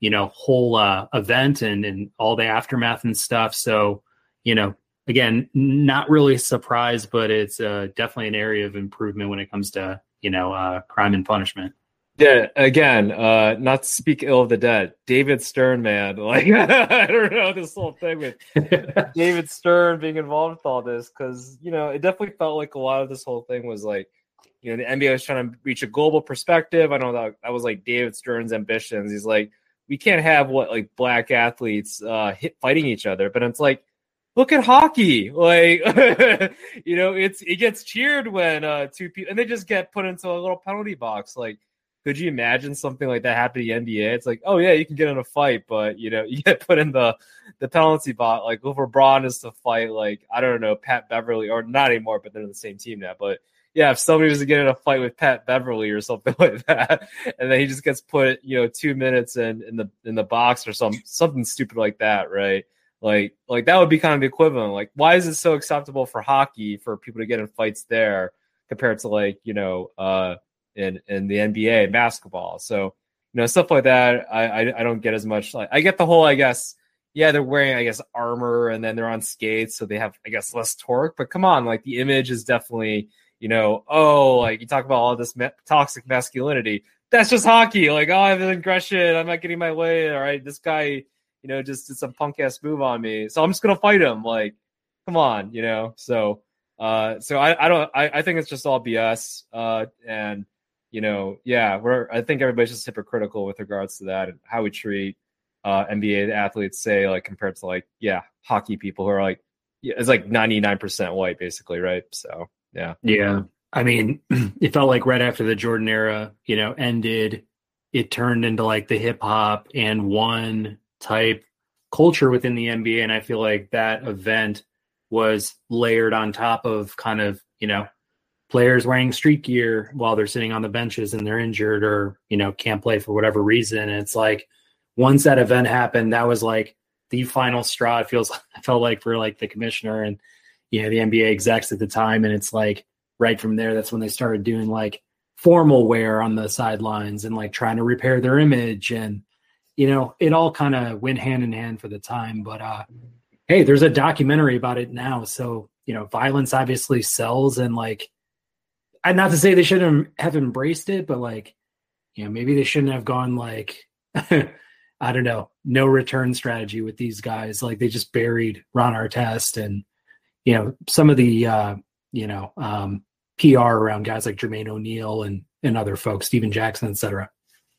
you know, whole uh, event and and all the aftermath and stuff. So, you know, again, not really surprised, but it's uh, definitely an area of improvement when it comes to you know uh, crime and punishment. Yeah, again, uh, not to speak ill of the dead. David Stern, man, like I don't know this whole thing with David Stern being involved with all this because you know it definitely felt like a lot of this whole thing was like, you know, the NBA was trying to reach a global perspective. I know that that was like David Stern's ambitions. He's like, we can't have what like black athletes uh, hit fighting each other, but it's like look at hockey like you know it's it gets cheered when uh two people and they just get put into a little penalty box like could you imagine something like that happening in the NBA? It's like, oh yeah, you can get in a fight, but you know, you get put in the the penalty box. Like if LeBron is to fight, like I don't know, Pat Beverley or not anymore, but they're in the same team now. But yeah, if somebody was to get in a fight with Pat Beverley or something like that, and then he just gets put, you know, two minutes in in the in the box or some something stupid like that, right? Like like that would be kind of the equivalent. Like, why is it so acceptable for hockey for people to get in fights there compared to like you know uh in in the NBA basketball. So you know stuff like that. I I, I don't get as much. Like I get the whole I guess yeah, they're wearing, I guess, armor and then they're on skates, so they have, I guess, less torque. But come on, like the image is definitely, you know, oh, like you talk about all this toxic masculinity. That's just hockey. Like, oh, I have an aggression. I'm not getting my way. All right, this guy, you know, just did some punk ass move on me, so I'm just gonna fight him. Like, come on, you know. So, uh, so I, I don't, I, I think it's just all BS. Uh, and you know, yeah, we're, I think everybody's just hypocritical with regards to that and how we treat uh, NBA athletes say like compared to like yeah hockey people who are like yeah, it's like 99% white basically right? So yeah. Yeah. I mean it felt like right after the Jordan era you know ended it turned into like the hip hop AND1 type culture within the NBA and I feel like that event was layered on top of kind of you know players wearing street gear while they're sitting on the benches and they're injured or you know can't play for whatever reason. And it's like once that event happened, that was like the final straw. It feels I felt like for like the commissioner and you know the NBA execs at the time, and it's like right from there, that's when they started doing like formal wear on the sidelines and like trying to repair their image. And you know it all kind of went hand in hand for the time. But uh hey there's a documentary about it now. So you know violence obviously sells and like and not to say they shouldn't have embraced it but like you know maybe they shouldn't have gone like I don't know, no return strategy with these guys. Like they just buried Ron Artest and, you know, some of the, uh, you know, um, PR around guys like Jermaine O'Neal and, and other folks, Stephen Jackson, et cetera.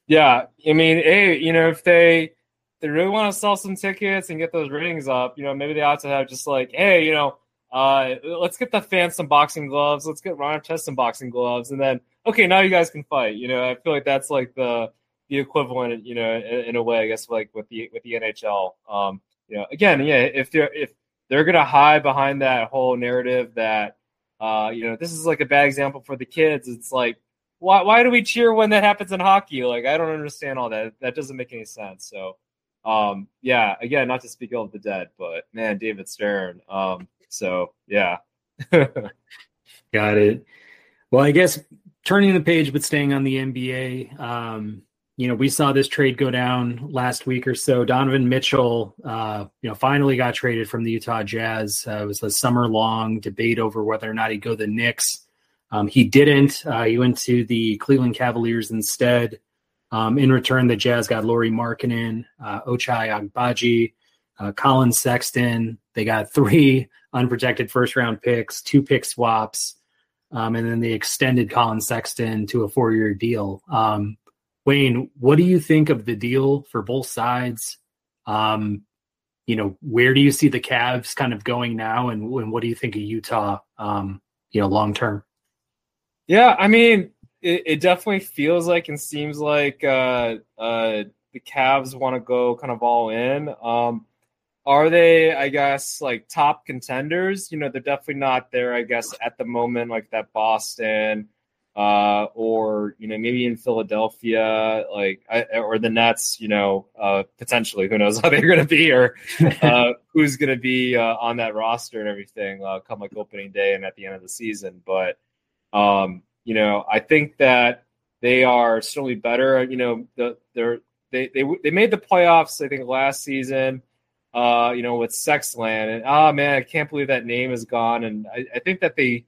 Yeah. I mean, hey, you know, if they, they really want to sell some tickets and get those ratings up, you know, maybe they ought to have just like, hey, you know, uh, let's get the fans some boxing gloves. Let's get Ron Artest some boxing gloves. And then, okay, now you guys can fight. You know, I feel like that's like the, the equivalent, you know, in, in, a way, I guess, like with the with the NHL. Um, you know, again, yeah, if they're if they're gonna hide behind that whole narrative that, uh, you know, this is like a bad example for the kids. It's like, why why do we cheer when that happens in hockey? Like, I don't understand all that. That doesn't make any sense. So, um, yeah, again, not to speak ill of the dead, but man, David Stern. Um, so yeah. Got it. Well, I guess turning the page, but staying on the NBA. Um, you know, we saw this trade go down last week or so. Donovan Mitchell, uh, you know, finally got traded from the Utah Jazz. Uh, it was a summer long debate over whether or not he'd go to the Knicks. Um, he didn't. Uh, he went to the Cleveland Cavaliers instead. Um, in return, the Jazz got Lauri Markkanen, uh, Ochai Agbaji, uh, Collin Sexton. They got three unprotected first round picks, two pick swaps, um, and then they extended Collin Sexton to a four year deal. Um, Wayne, what do you think of the deal for both sides? Um, you know, where do you see the Cavs kind of going now, and, and what do you think of Utah? Um, you know, long term. Yeah, I mean, it, it, definitely feels like and seems like uh, uh, the Cavs want to go kind of all in. Um, are they, I guess, like top contenders? You know, they're definitely not there, I guess, at the moment, like that Boston uh, or you know maybe in Philadelphia, like I, or the Nets, you know, uh, potentially who knows how they're going to be or uh, who's going to be uh, on that roster and everything uh, come like opening day and at the end of the season. But um, you know, I think that they are certainly better. You know, the, they're they they they made the playoffs. I think last season. Uh, you know, with Sexland, and oh man, I can't believe that name is gone. And I, I think that they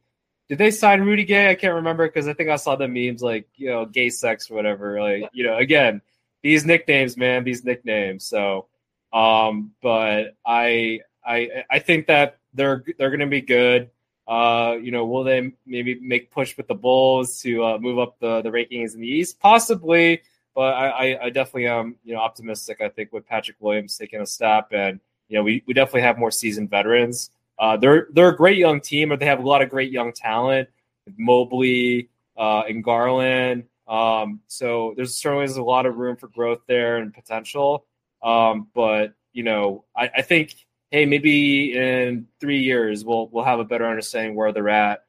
did they sign Rudy Gay? I can't remember because I think I saw the memes like you know gay sex or whatever. Like you know, again, these nicknames, man, these nicknames. So, um, but I I I think that they're they're to be good. Uh, you know, will they maybe make push with the Bulls to uh, move up the the rankings in the East? Possibly, but I, I, definitely am you know optimistic. I think with Patrick Williams taking a step, and you know, we we definitely have more seasoned veterans. Uh, they're they're a great young team, but they have a lot of great young talent, Mobley uh, and Garland. Um, so there's certainly a lot of room for growth there and potential. Um, but you know, I, I, think hey, maybe in three years we'll we'll have a better understanding where they're at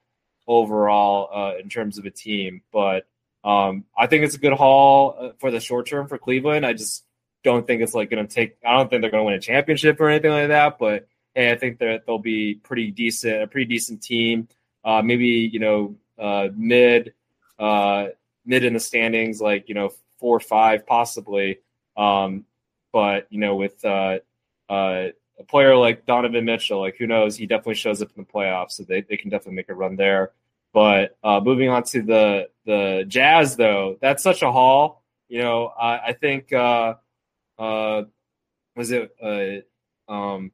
overall uh, in terms of a team. But um, I think it's a good haul uh, for the short term for Cleveland. I just don't think it's like going to take. I don't think they're going to win a championship or anything like that, but hey, I think that they'll be pretty decent, a pretty decent team. Uh, maybe you know uh, mid uh, mid in the standings, like you know four or five possibly. Um, but you know with uh, uh, a player like Donovan Mitchell, like who knows, he definitely shows up in the playoffs, so they, they can definitely make a run there. But uh, moving on to the the Jazz, though, that's such a haul. You know, I, I think uh, uh, was it uh, um,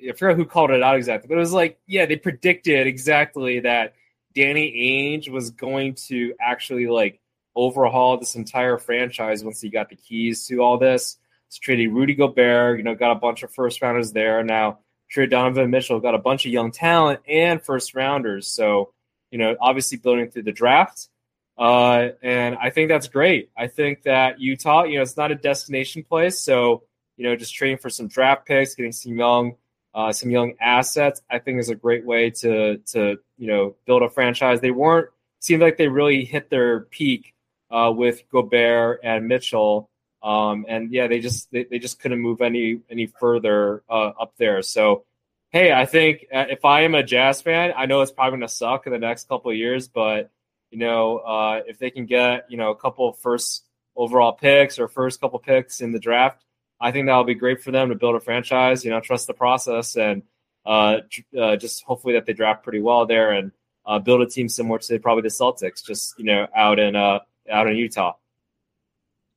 I forgot who called it out exactly, but it was like, yeah, they predicted exactly that Danny Ainge was going to actually like overhaul this entire franchise once he got the keys to all this. So traded Rudy Gobert, you know, got a bunch of first rounders there. Now traded Donovan Mitchell, got a bunch of young talent and first rounders. So, you know, obviously building through the draft. Uh, and I think that's great. I think that Utah, you know, it's not a destination place. So, you know, just trading for some draft picks, getting some young uh, some young assets, I think is a great way to to you know build a franchise. They weren't seemed like they really hit their peak uh, with Gobert and Mitchell, um, and yeah, they just they, they just couldn't move any any further uh, up there. So hey, I think uh, if I am a Jazz fan, I know it's probably going to suck in the next couple of years, but you know uh, if they can get you know a couple first overall picks or first couple picks in the draft I think that'll be great for them to build a franchise. You know, trust the process and uh, uh, just hopefully that they draft pretty well there and uh, build a team similar to probably the Celtics, just you know, out in uh, out in Utah.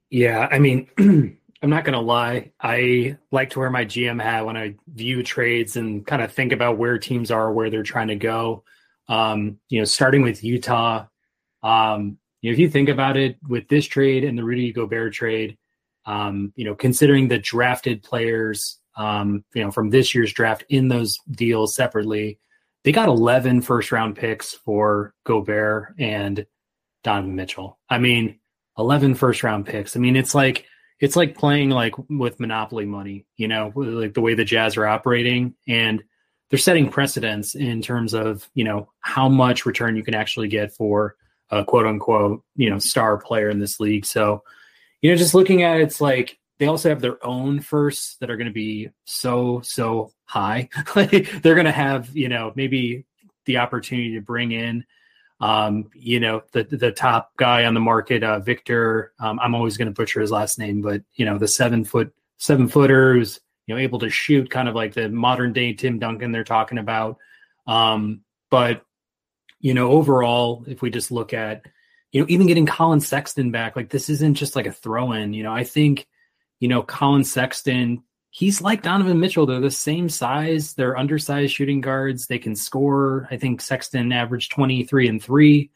Yeah, I mean, I'm not gonna lie. I like to wear my GM hat when I view trades and kind of think about where teams are, where they're trying to go. Um, you know, starting with Utah. Um, you know, if you think about it, with this trade and the Rudy Gobert trade, um, you know, considering the drafted players, um, you know, from this year's draft in those deals separately, they got 11 first round picks for Gobert and Donovan Mitchell. I mean, 11 first round picks. I mean, it's like, it's like playing like with monopoly money, you know, like the way the Jazz are operating and they're setting precedents in terms of, you know, how much return you can actually get for a quote unquote, you know, star player in this league. So, you know, just looking at it, it's like they also have their own firsts that are going to be so so high. they're going to have, you know, maybe the opportunity to bring in, um, you know, the the top guy on the market, uh, Victor. Um, I'm always going to butcher his last name, but you know, the seven foot seven footer who's you know able to shoot, kind of like the modern day Tim Duncan they're talking about. Um, but you know, overall, if we just look at you know, even getting Collin Sexton back, like this isn't just like a throw in. You know, I think, you know, Collin Sexton, he's like Donovan Mitchell. They're the same size. They're undersized shooting guards. They can score. I think Sexton averaged 23 and three,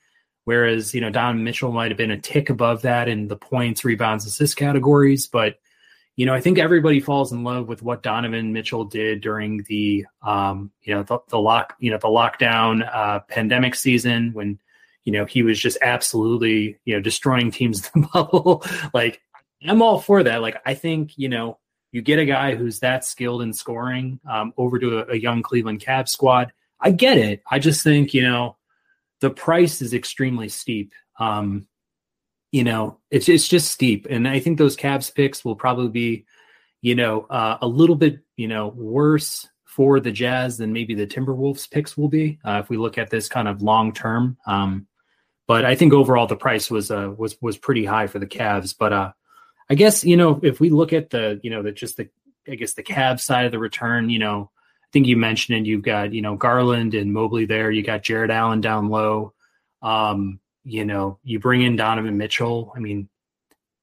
whereas, you know, Donovan Mitchell might have been a tick above that in the points, rebounds, assist categories. But, you know, I think everybody falls in love with what Donovan Mitchell did during the, um, you know, the, the lock, you know, the lockdown uh, pandemic season when you know, he was just absolutely, you know, destroying teams in the bubble. like, I'm all for that. Like, I think, you know, you get a guy who's that skilled in scoring um, over to a, a young Cleveland Cavs squad. I get it. I just think, you know, the price is extremely steep. Um, you know, it's it's just steep, and I think those Cavs picks will probably be, you know, uh, a little bit, you know, worse for the Jazz than maybe the Timberwolves picks will be uh, if we look at this kind of long term. Um, but I think overall the price was uh, was was pretty high for the Cavs. But uh, I guess you know if we look at the you know the just the I guess the Cavs side of the return, you know, I think you mentioned it. You've got you know Garland and Mobley there. You got Jarrett Allen down low. Um, you know, you bring in Donovan Mitchell. I mean,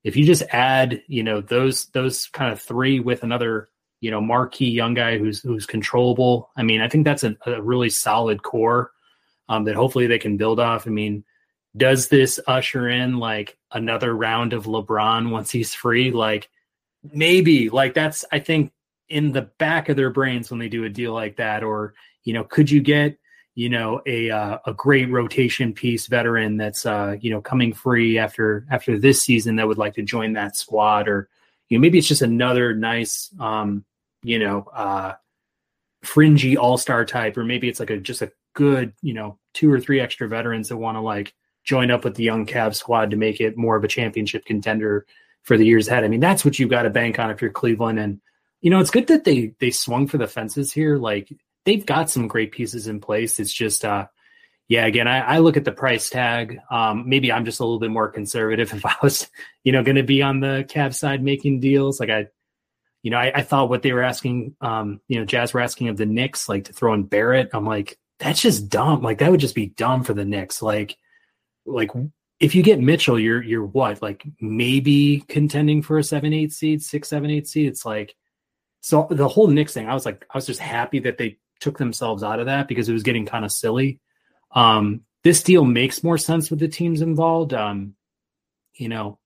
if you just add you know those those kind of three with another you know marquee young guy who's who's controllable. I mean, I think that's a, a really solid core um, that hopefully they can build off. I mean does this usher in like another round of LeBron once he's free? Like maybe like that's I think in the back of their brains when they do a deal like that, or you know, could you get you know a uh, a great rotation piece veteran that's uh, you know coming free after after this season that would like to join that squad, or you know maybe it's just another nice um, you know uh, fringy all star type, or maybe it's like a just a good you know two or three extra veterans that want to like join up with the young Cavs squad to make it more of a championship contender for the years ahead. I mean, that's what you've got to bank on if you're Cleveland. And you know, it's good that they they swung for the fences here. Like they've got some great pieces in place. It's just uh yeah, again, I, I look at the price tag. Um, maybe I'm just a little bit more conservative if I was, you know, going to be on the Cavs side making deals. Like I, you know, I, I thought what they were asking, um, you know, Jazz were asking of the Knicks, like to throw in Barrett. I'm like, that's just dumb. Like that would just be dumb for the Knicks. Like, like if you get Mitchell, you're you're what like maybe contending for a seven eight seed, six seven eight seed. It's like so the whole Knicks thing. I was like, I was just happy that they took themselves out of that because it was getting kind of silly. Um, this deal makes more sense with the teams involved. Um, you know,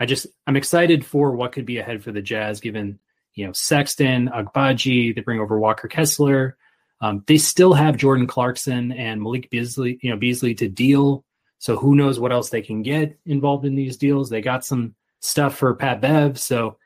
I just I'm excited for what could be ahead for the Jazz, given you know Sexton, Agbaji. They bring over Walker Kessler. Um, they still have Jordan Clarkson and Malik Beasley, you know, Beasley to deal. So who knows what else they can get involved in these deals? They got some stuff for Pat Bev. So,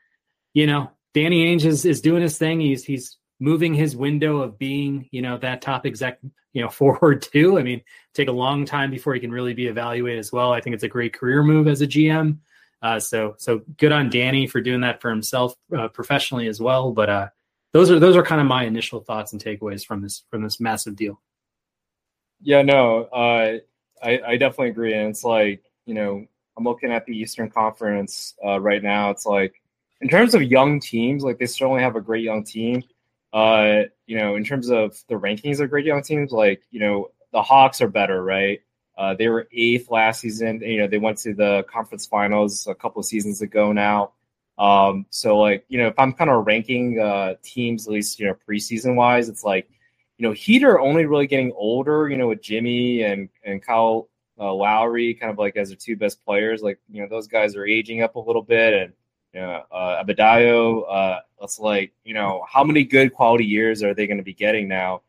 you know, Danny Ainge is, is doing his thing. He's he's moving his window of being, you know, that top exec, you know, forward too. I mean, take a long time before he can really be evaluated as well. I think it's a great career move as a GM. Uh, so so good on Danny for doing that for himself uh, professionally as well. But uh, those are those are kind of my initial thoughts and takeaways from this from this massive deal. Yeah, no, uh, I, I definitely agree, and it's like you know I'm looking at the Eastern Conference uh, right now. It's like in terms of young teams, like they certainly have a great young team. Uh, you know, in terms of the rankings of great young teams, like you know the Hawks are better, right? Uh, they were eighth last season. You know, they went to the conference finals a couple of seasons ago now. Um, so like, you know, if I'm kind of ranking uh, teams, at least, you know, preseason wise, it's like, you know, Heat are only really getting older, you know, with Jimmy and, and Kyle uh, Lowry kind of like as their two best players. Like, you know, those guys are aging up a little bit. And, you know, uh, Adebayo, uh, it's like, you know, how many good quality years are they going to be getting now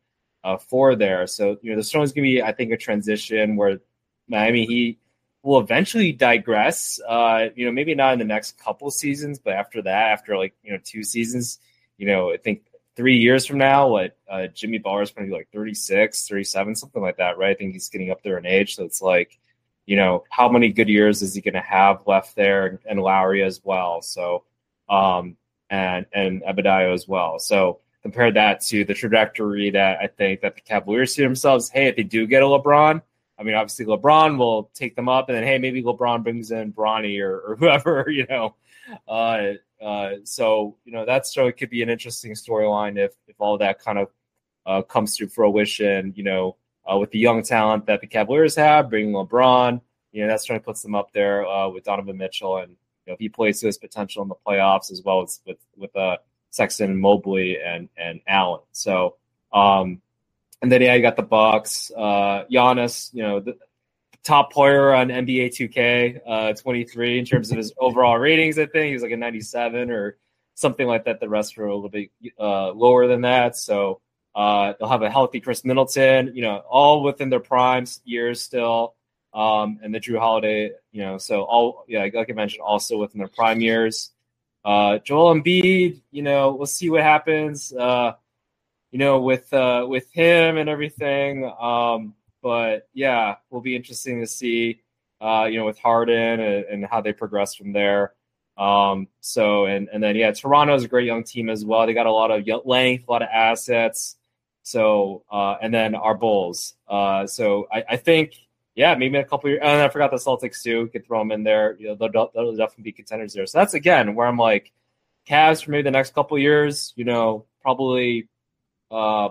uh, for there? So, you know, the always going to be, I think, a transition where Miami Heat will eventually digress. Uh, you know, maybe not in the next couple seasons, but after that, after like you know two seasons, you know, I think three years from now, what uh, Jimmy Butler is going to be like 36, 37, something like that, right? I think he's getting up there in age, so it's like, you know, how many good years is he going to have left there, and, and Lowry as well. So, um, and and Adebayo as well. So compare that to the trajectory that I think that the Cavaliers see themselves. Hey, if they do get a LeBron, I mean, obviously LeBron will take them up, and then hey, maybe LeBron brings in Bronny or, or whoever, you know. Uh, uh, so you know that's so it could be an interesting storyline if if all that kind of uh, comes to fruition. You know, uh, with the young talent that the Cavaliers have, bringing LeBron, you know, that certainly puts them up there uh, with Donovan Mitchell, and you know, if he plays to his potential in the playoffs as well as with with uh, Sexton, Mobley, and and Allen. So. Um, and then yeah, you got the Bucks. Uh, Giannis, you know, the top player on NBA 2K uh, 23 in terms of his overall ratings. I think he's like a 97 or something like that. The rest were a little bit uh, lower than that. So uh, they'll have a healthy Khris Middleton. You know, all within their primes years still. Um, and the Jrue Holiday, you know, so all yeah, like I mentioned, also within their prime years. Uh, Joel Embiid, you know, we'll see what happens. Uh, you know, with uh, with him and everything. Um, but yeah, will be interesting to see, uh, you know, with Harden and, and how they progress from there. Um, so and and then yeah, Toronto is a great young team as well. They got a lot of length, a lot of assets. So uh, and then our Bulls. Uh, so I, I think yeah, maybe a couple years. And I forgot the Celtics too. Could throw them in there. You know, they'll, they'll definitely be contenders there. So that's again where I'm like, Cavs for maybe the next couple years. You know, probably uh,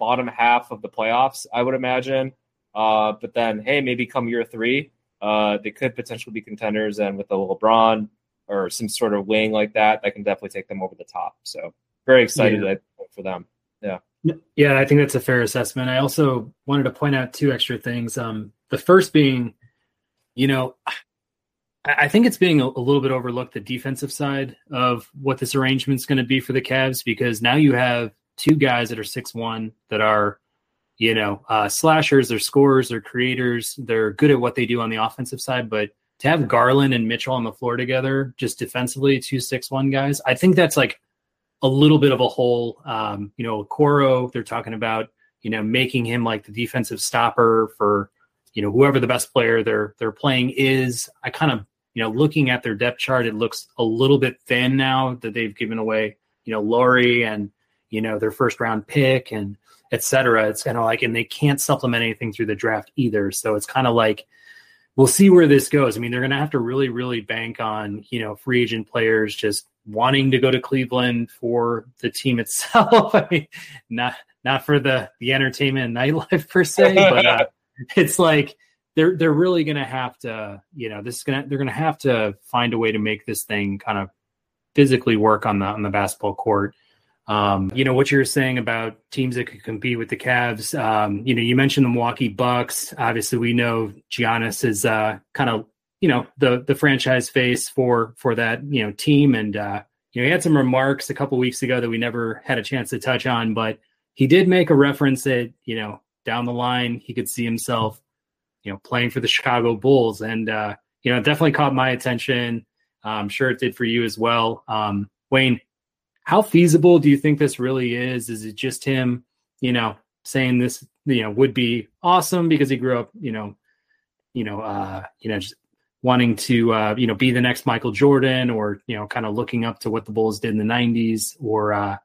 bottom half of the playoffs, I would imagine. Uh, but then, hey, maybe come year three, uh, they could potentially be contenders, and with the LeBron or some sort of wing like that, that can definitely take them over the top. So very excited yeah. for them. Yeah. Yeah, I think that's a fair assessment. I also wanted to point out two extra things. Um, the first being, you know, I think it's being a, a little bit overlooked the defensive side of what this arrangement is going to be for the Cavs because now you have two guys that are six one that are you know uh, slashers they're scorers they're creators they're good at what they do on the offensive side but to have garland and mitchell on the floor together just defensively two six one guys i think that's like a little bit of a hole. Um, you know Okoro, they're talking about you know making him like the defensive stopper for you know whoever the best player they're they're playing is. I kind of you know looking at their depth chart it looks a little bit thin now that they've given away you know Lauri and you know, their first round pick and et cetera. It's kind of like, and they can't supplement anything through the draft either. So it's kind of like, we'll see where this goes. I mean, they're going to have to really, really bank on, you know, free agent players just wanting to go to Cleveland for the team itself. I mean, not not for the the entertainment and nightlife per se, but uh, it's like they're they're really gonna have to, you know, this is gonna they're gonna have to find a way to make this thing kind of physically work on the on the basketball court. Um, you know what you're saying about teams that could compete with the Cavs. Um, you know, you mentioned the Milwaukee Bucks. Obviously, we know Giannis is uh, kind of you know the the franchise face for for that you know team, and uh, you know he had some remarks a couple weeks ago that we never had a chance to touch on, but he did make a reference that you know down the line he could see himself you know playing for the Chicago Bulls, and uh, you know it definitely caught my attention. I'm sure it did for you as well, um, Wayne how feasible do you think this really is? Is it just him, you know, saying this, you know, would be awesome because he grew up, you know, you know, uh, you know, just wanting to, uh, you know, be the next Michael Jordan or, you know, kind of looking up to what the Bulls did in the 90s or, uh,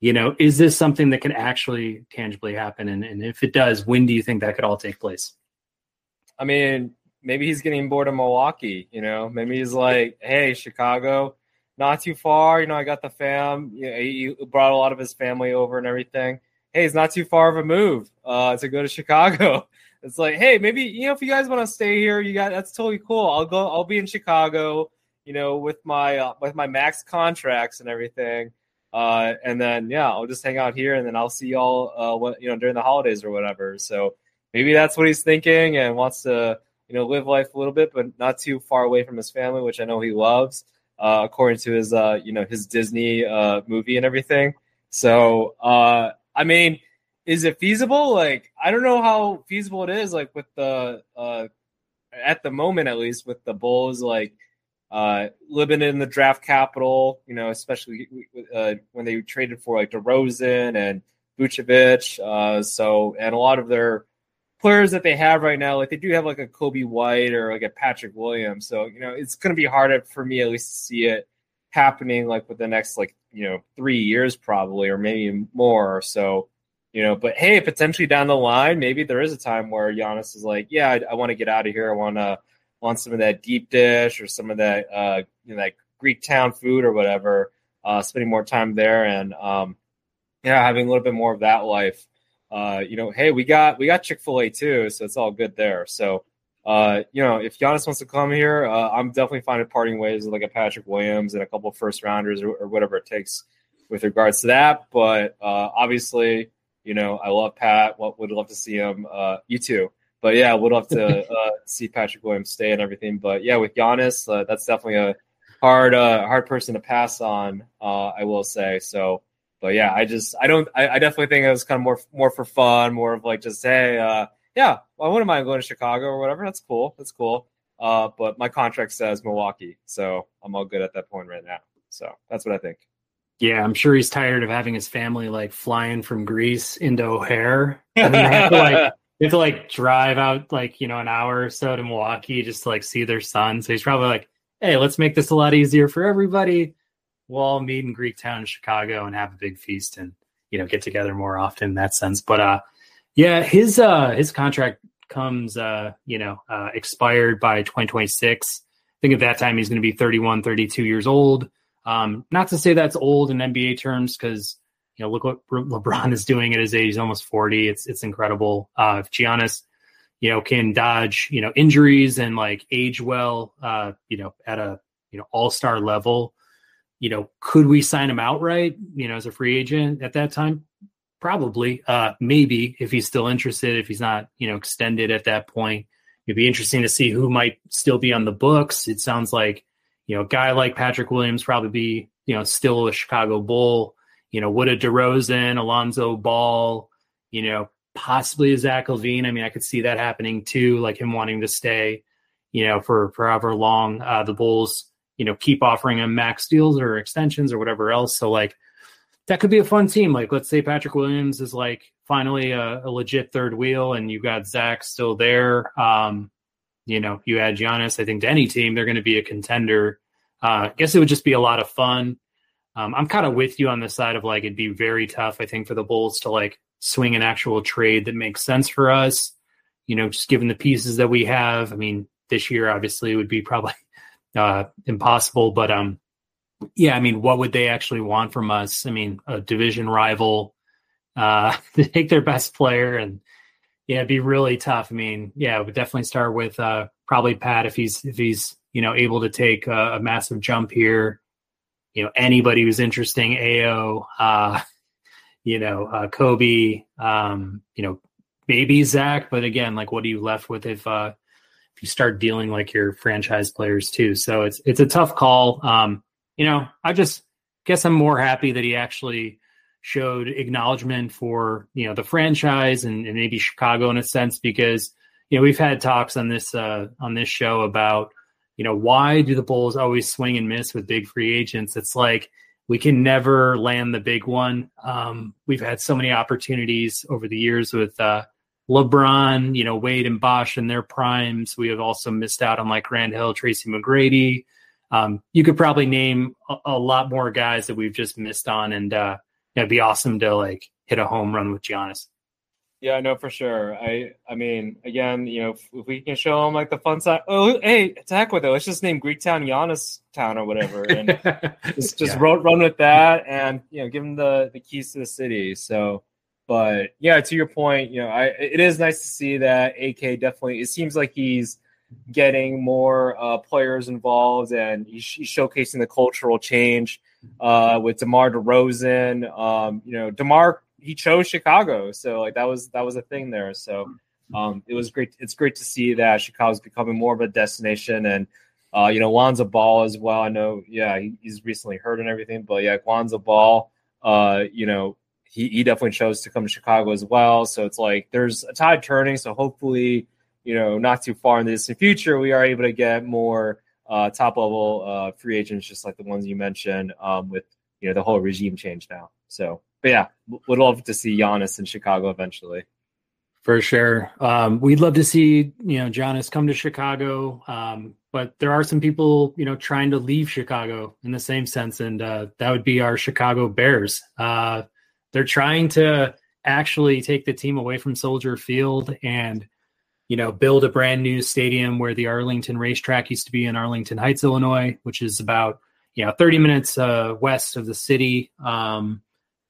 you know, is this something that can actually tangibly happen? And, and if it does, when do you think that could all take place? I mean, maybe he's getting bored of Milwaukee, you know, maybe he's like, hey, Chicago, not too far. You know, I got the fam. You know, he brought a lot of his family over and everything. Hey, it's not too far of a move uh, to go to Chicago. It's like, hey, maybe you know, if you guys want to stay here, you got that's totally cool. I'll go. I'll be in Chicago. You know, with my uh, with my max contracts and everything. Uh, and then yeah, I'll just hang out here, and then I'll see y'all. Uh, what you know during the holidays or whatever. So maybe that's what he's thinking and wants to you know live life a little bit, but not too far away from his family, which I know he loves uh, according to his uh, you know his Disney uh, movie and everything. So uh, I mean, is it feasible? Like I don't know how feasible it is. Like with the uh, at the moment at least with the Bulls like uh, living in the draft capital, you know, especially uh, when they traded for like DeRozan and Vucevic. Uh, so and a lot of their players that they have right now, like they do have like a Coby White or like a Patrick Williams. So, you know, it's going to be harder for me at least to see it happening like with the next like, you know, three years probably, or maybe more. So, you know, but hey, potentially down the line, maybe there is a time where Giannis is like, yeah, I, I want to get out of here. I want to want some of that deep dish or some of that, uh, you know, that Greek town food or whatever, uh, spending more time there and, um, yeah, having a little bit more of that life uh, you know, hey, we got we got Chick Fil A too, so it's all good there. So, uh, you know, if Giannis wants to come here, uh, I'm definitely fine finding parting ways with like a Patrick Williams and a couple of first rounders or, or whatever it takes with regards to that. But uh, obviously, you know, I love Pat. What would love to see him. Uh, you too. But yeah, would love to uh, see Patrick Williams stay and everything. But yeah, with Giannis, uh, that's definitely a hard uh, hard person to pass on. Uh, I will say so but yeah, I just I don't I, I, definitely think it was kind of more more for fun, more of like just hey, uh, yeah, well, I wouldn't mind going to Chicago or whatever. That's cool. That's cool. Uh, but my contract says Milwaukee, so I'm all good at that point right now. So that's what I think. Yeah, I'm sure he's tired of having his family like flying from Greece into O'Hare, and they have to like they have to like drive out like you know an hour or so to Milwaukee just to like see their son. So he's probably like, hey, let's make this a lot easier for everybody we'll all meet in Greek town in Chicago and have a big feast and you know get together more often in that sense. But uh, yeah, his uh his contract comes uh you know uh, expired by 2026. I think at that time he's going to be 31, 32 years old. Um, not to say that's old in NBA terms because you know look what LeBron is doing at his age. He's almost 40. It's it's incredible. Uh, if Giannis you know can dodge you know injuries and like age well uh you know at a you know all-star level you know, could we sign him outright, you know, as a free agent at that time? Probably. Uh, maybe if he's still interested, if he's not, you know, extended at that point. It'd be interesting to see who might still be on the books. It sounds like, you know, a guy like Patrick Williams probably be, you know, still a Chicago Bull. You know, would a DeRozan, Alonzo Ball, you know, possibly a Zach LaVine. I mean, I could see that happening too, like him wanting to stay, you know, for, for however long uh, the Bulls you know, keep offering him max deals or extensions or whatever else. So like that could be a fun team. Like let's say Patrick Williams is like finally a, a legit third wheel and you got Zach still there. Um, you know, you add Giannis, I think to any team, they're going to be a contender. Uh, I guess it would just be a lot of fun. Um, I'm kind of with you on the side of like it'd be very tough, I think, for the Bulls to like swing an actual trade that makes sense for us. You know, just given the pieces that we have. I mean, this year obviously would be probably uh, impossible. But um, yeah, I mean, what would they actually want from us? I mean, a division rival uh, to take their best player, and yeah, it'd be really tough. I mean, yeah, would definitely start with uh, probably Pat if he's if he's you know able to take a, a massive jump here. You know, anybody who's interesting, Ayo, uh, you know, uh, Coby, um, you know, maybe Zach, but again, like, what are you left with if uh, you start dealing like your franchise players too? So it's it's a tough call. Um, you know, I just guess I'm more happy that he actually showed acknowledgement for you know the franchise and, and maybe Chicago in a sense because you know we've had talks on this uh, on this show about you know why do the Bulls always swing and miss with big free agents? It's like we can never land the big one. Um, we've had so many opportunities over the years with uh, LeBron, you know, Wade and Bosh in their primes. We have also missed out on like Grant Hill, Tracy McGrady, um, you could probably name a, a, lot more guys that we've just missed on, and uh, it'd be awesome to like hit a home run with Giannis. Yeah, no, for sure. I, I mean, again, you know, if, if we can show them like the fun side. Oh, hey, attack with it. Let's just name Greek Town Giannis Town or whatever, and just just yeah. run, run with that, and you know, give them the the keys to the city. So, but yeah, to your point, you know, I it is nice to see that AK definitely. It seems like he's getting more uh, players involved, and he's, he's, showcasing the cultural change uh, with DeMar DeRozan. Um, you know, DeMar he chose Chicago, so like that was that was a thing there. So um, it was great. It's great to see that Chicago's becoming more of a destination, and uh, you know, Lonzo Ball as well. I know, yeah, he, he's recently hurt and everything, but yeah, Lonzo Ball, uh, you know. He, he definitely chose to come to Chicago as well. So it's like there's a tide turning. So hopefully, you know, not too far in the distant future, we are able to get more uh, top level uh, free agents, just like the ones you mentioned, um, with you know the whole regime change now. So, but yeah, would love to see Giannis in Chicago eventually. For sure, um, we'd love to see you know Giannis come to Chicago, um, but there are some people you know trying to leave Chicago in the same sense, and uh, that would be our Chicago Bears. Uh, they're trying to actually take the team away from Soldier Field and you know, build a brand new stadium where the Arlington racetrack used to be in Arlington Heights, Illinois, which is about, you know, 30 minutes uh, west of the city. Um,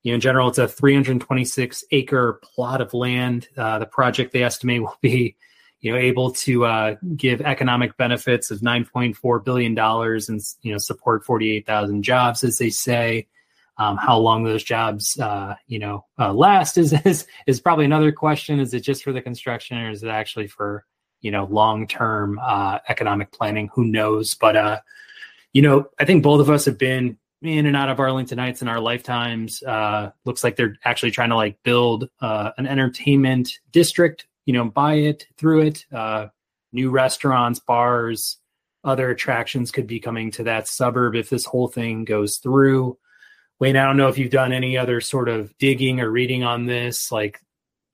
you know, in general, it's a 326 acre plot of land. Uh, the project they estimate will be, you know, able to uh, give economic benefits of 9.4 billion dollars and you know support 48,000 jobs, as they say. Um, how long those jobs, uh, you know, uh, last is, is is probably another question. Is it just for the construction, or is it actually for you know long term uh, economic planning? Who knows? But uh, you know, I think both of us have been in and out of Arlington Heights in our lifetimes. Uh, looks like they're actually trying to like build uh, an entertainment district. You know, buy it through it. New restaurants, bars, other attractions could be coming to that suburb if this whole thing goes through. Wayne, I don't know if you've done any other sort of digging or reading on this. Like,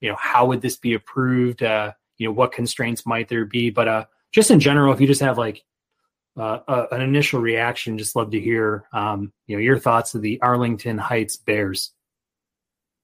you know, how would this be approved? Uh, you know, what constraints might there be? But uh, just in general, if you just have like uh, uh, an initial reaction, just love to hear, um, you know, your thoughts of the Arlington Heights Bears.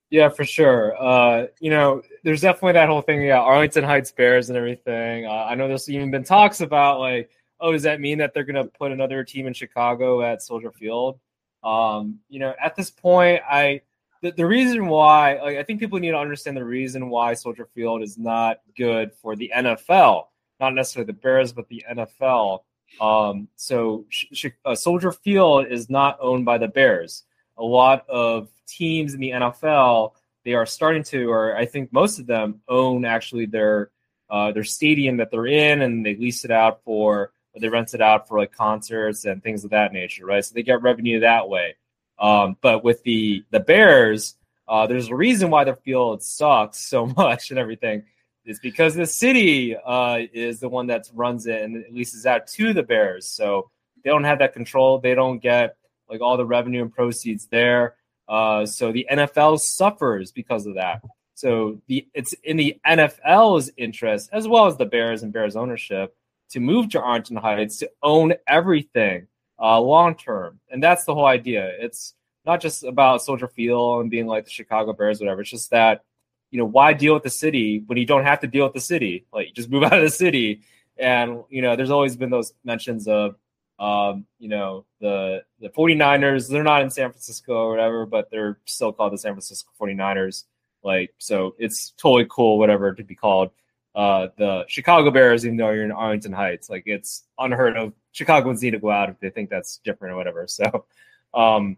Yeah, for sure. Uh, you know, there's definitely that whole thing. Yeah, Arlington Heights Bears and everything. Uh, I know there's even been talks about like, oh, does that mean that they're going to put another team in Chicago at Soldier Field? Um, you know, at this point, I the, the reason why like, I think people need to understand the reason why Soldier Field is not good for the NFL, not necessarily the Bears, but the NFL. Um, so sh- sh- uh, Soldier Field is not owned by the Bears. A lot of teams in the NFL they are starting to, or I think most of them own actually their uh, their stadium that they're in, and they lease it out for or they rent it out for like concerts and things of that nature, right? So they get revenue that way. Um, but with the the Bears, uh, there's a reason why the field sucks so much and everything. It's because the city uh, is the one that runs it and leases out to the Bears. So they don't have that control. They don't get like all the revenue and proceeds there. Uh, so the NFL suffers because of that. So the it's in the NFL's interest as well as the Bears and Bears ownership to move to Arlington Heights to own everything uh, long term, and that's the whole idea. It's not just about Soldier Field and being like the Chicago Bears, whatever. It's just that you know why deal with the city when you don't have to deal with the city? Like just move out of the city. And you know, there's always been those mentions of Um, you know, the the 49ers, they're not in San Francisco or whatever, but they're still called the San Francisco 49ers. Like, so it's totally cool, whatever to be called. Uh, the Chicago Bears, even though you're in Arlington Heights, like it's unheard of. Chicagoans need to go out if they think that's different or whatever. So, um,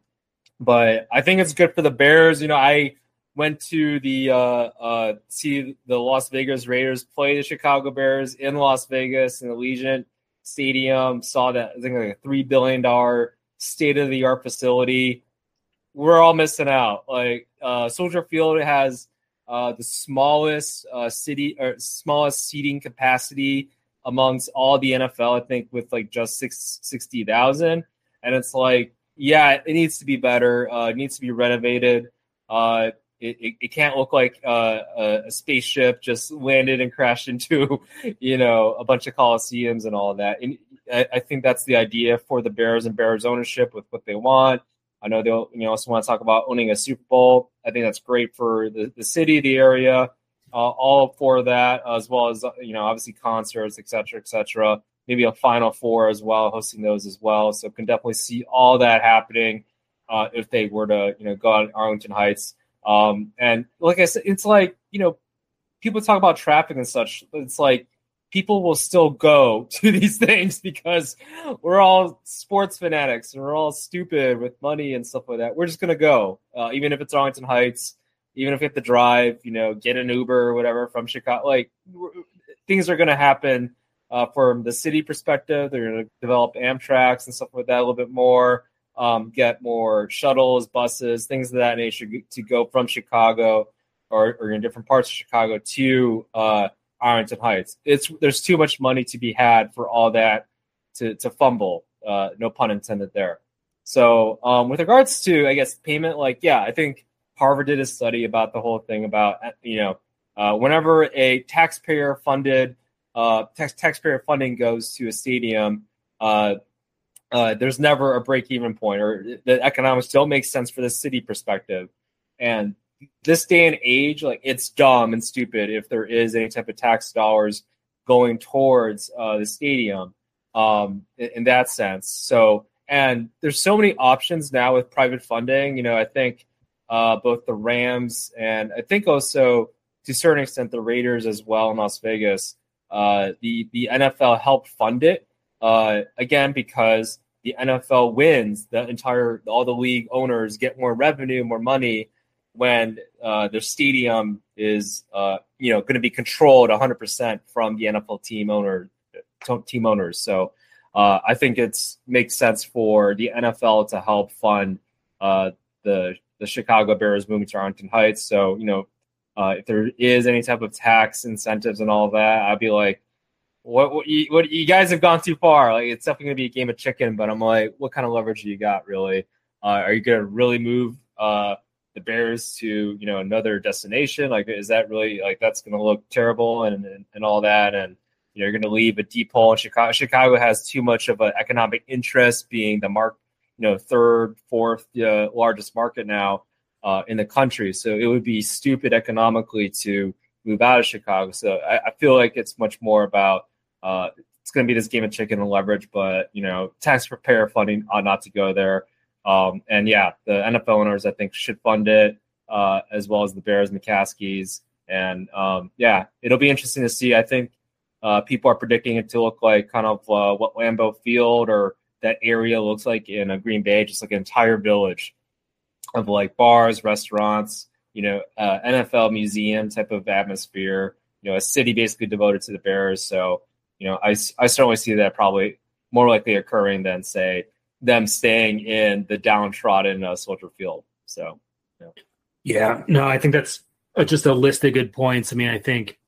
but I think it's good for the Bears. You know, I went to the uh, uh, see the Las Vegas Raiders play the Chicago Bears in Las Vegas in Allegiant Stadium. Saw that I think like a three billion dollar state of the art facility. We're all missing out. Like uh, Soldier Field has uh, the smallest uh, city or smallest seating capacity amongst all the NFL. I think with like just six, 60,000. and it's like, yeah, it needs to be better. Uh, it needs to be renovated. Uh, it, it, it, can't look like uh, a, a, spaceship just landed and crashed into, you know, a bunch of coliseums and all of that. And I, I, think that's the idea for the Bears and Bears ownership with what they want. I know they'll, you know, also want to talk about owning a Super Bowl. I think that's great for the, the city, the area, uh, all for that, as well as you know, obviously concerts, et cetera, et cetera. Maybe a Final Four as well, hosting those as well. So can definitely see all that happening uh, if they were to, you know, go out in Arlington Heights. Um, and like I said, it's like, you know, people talk about traffic and such. It's like people will still go to these things because we're all sports fanatics and we're all stupid with money and stuff like that. We're just to go, uh, even if it's Arlington Heights, even if we have to drive, you know, get an Uber or whatever from Chicago. Like things are to happen uh, from the city perspective. They're to develop Amtrak's and stuff like that a little bit more um, get more shuttles, buses, things of that nature to go from Chicago or, or in different parts of Chicago to uh, Arlington Heights. It's there's too much money to be had for all that to to fumble. Uh, no pun intended there. So um, with regards to I guess payment, like yeah, I think Harvard did a study about the whole thing about you know uh, whenever a taxpayer funded uh, tax taxpayer funding goes to a stadium, uh, uh, there's never a break even point or the economics don't make sense for the city perspective. And this day and age, like it's dumb and stupid if there is any type of tax dollars going towards uh, the stadium um, in, in, that sense. So, and there's so many options now with private funding. You know, I think uh, both the Rams and I think also to a certain extent the Raiders as well in Las Vegas. Uh, the the NFL helped fund it uh, again because the NFL wins, the entire all the league owners get more revenue, more money when uh, their stadium is uh, you know going to be controlled 100% from the NFL team owner team owners. So uh, I think it makes sense for the NFL to help fund uh, the the Chicago Bears moving to Arlington Heights. So you know uh, if there is any type of tax incentives and all that, I'd be like what what you, what you guys have gone too far. Like it's definitely gonna be a game of chicken, but I'm like, what kind of leverage do you got really? Uh, are you gonna really move uh, the Bears to you know another destination? Like, is that really like that's gonna look terrible and and, and all that? And you know, you're gonna leave a deep hole in Chicago. Chicago has too much of an economic interest, being the mark, you know, third, fourth uh, largest market now uh, in the country. So it would be stupid economically to move out of Chicago. So I, I feel like it's much more about uh, it's going to be this game of chicken and leverage, but you know, taxpayer funding ought not to go there. Um, and yeah, the NFL owners I think should fund it uh, as well as the Bears, McCaskeys, and um, yeah, it'll be interesting to see. I think uh, people are predicting it to look like kind of uh, what Lambeau Field or that area looks like in a Green Bay, just like an entire village of like bars, restaurants, you know, uh, NFL museum type of atmosphere. You know, a city basically devoted to the Bears. So you know, I, I certainly see that probably more likely occurring than say them staying in the downtrodden uh, Soldier Field. So, yeah. yeah, no, I think that's just a list of good points. I mean, I think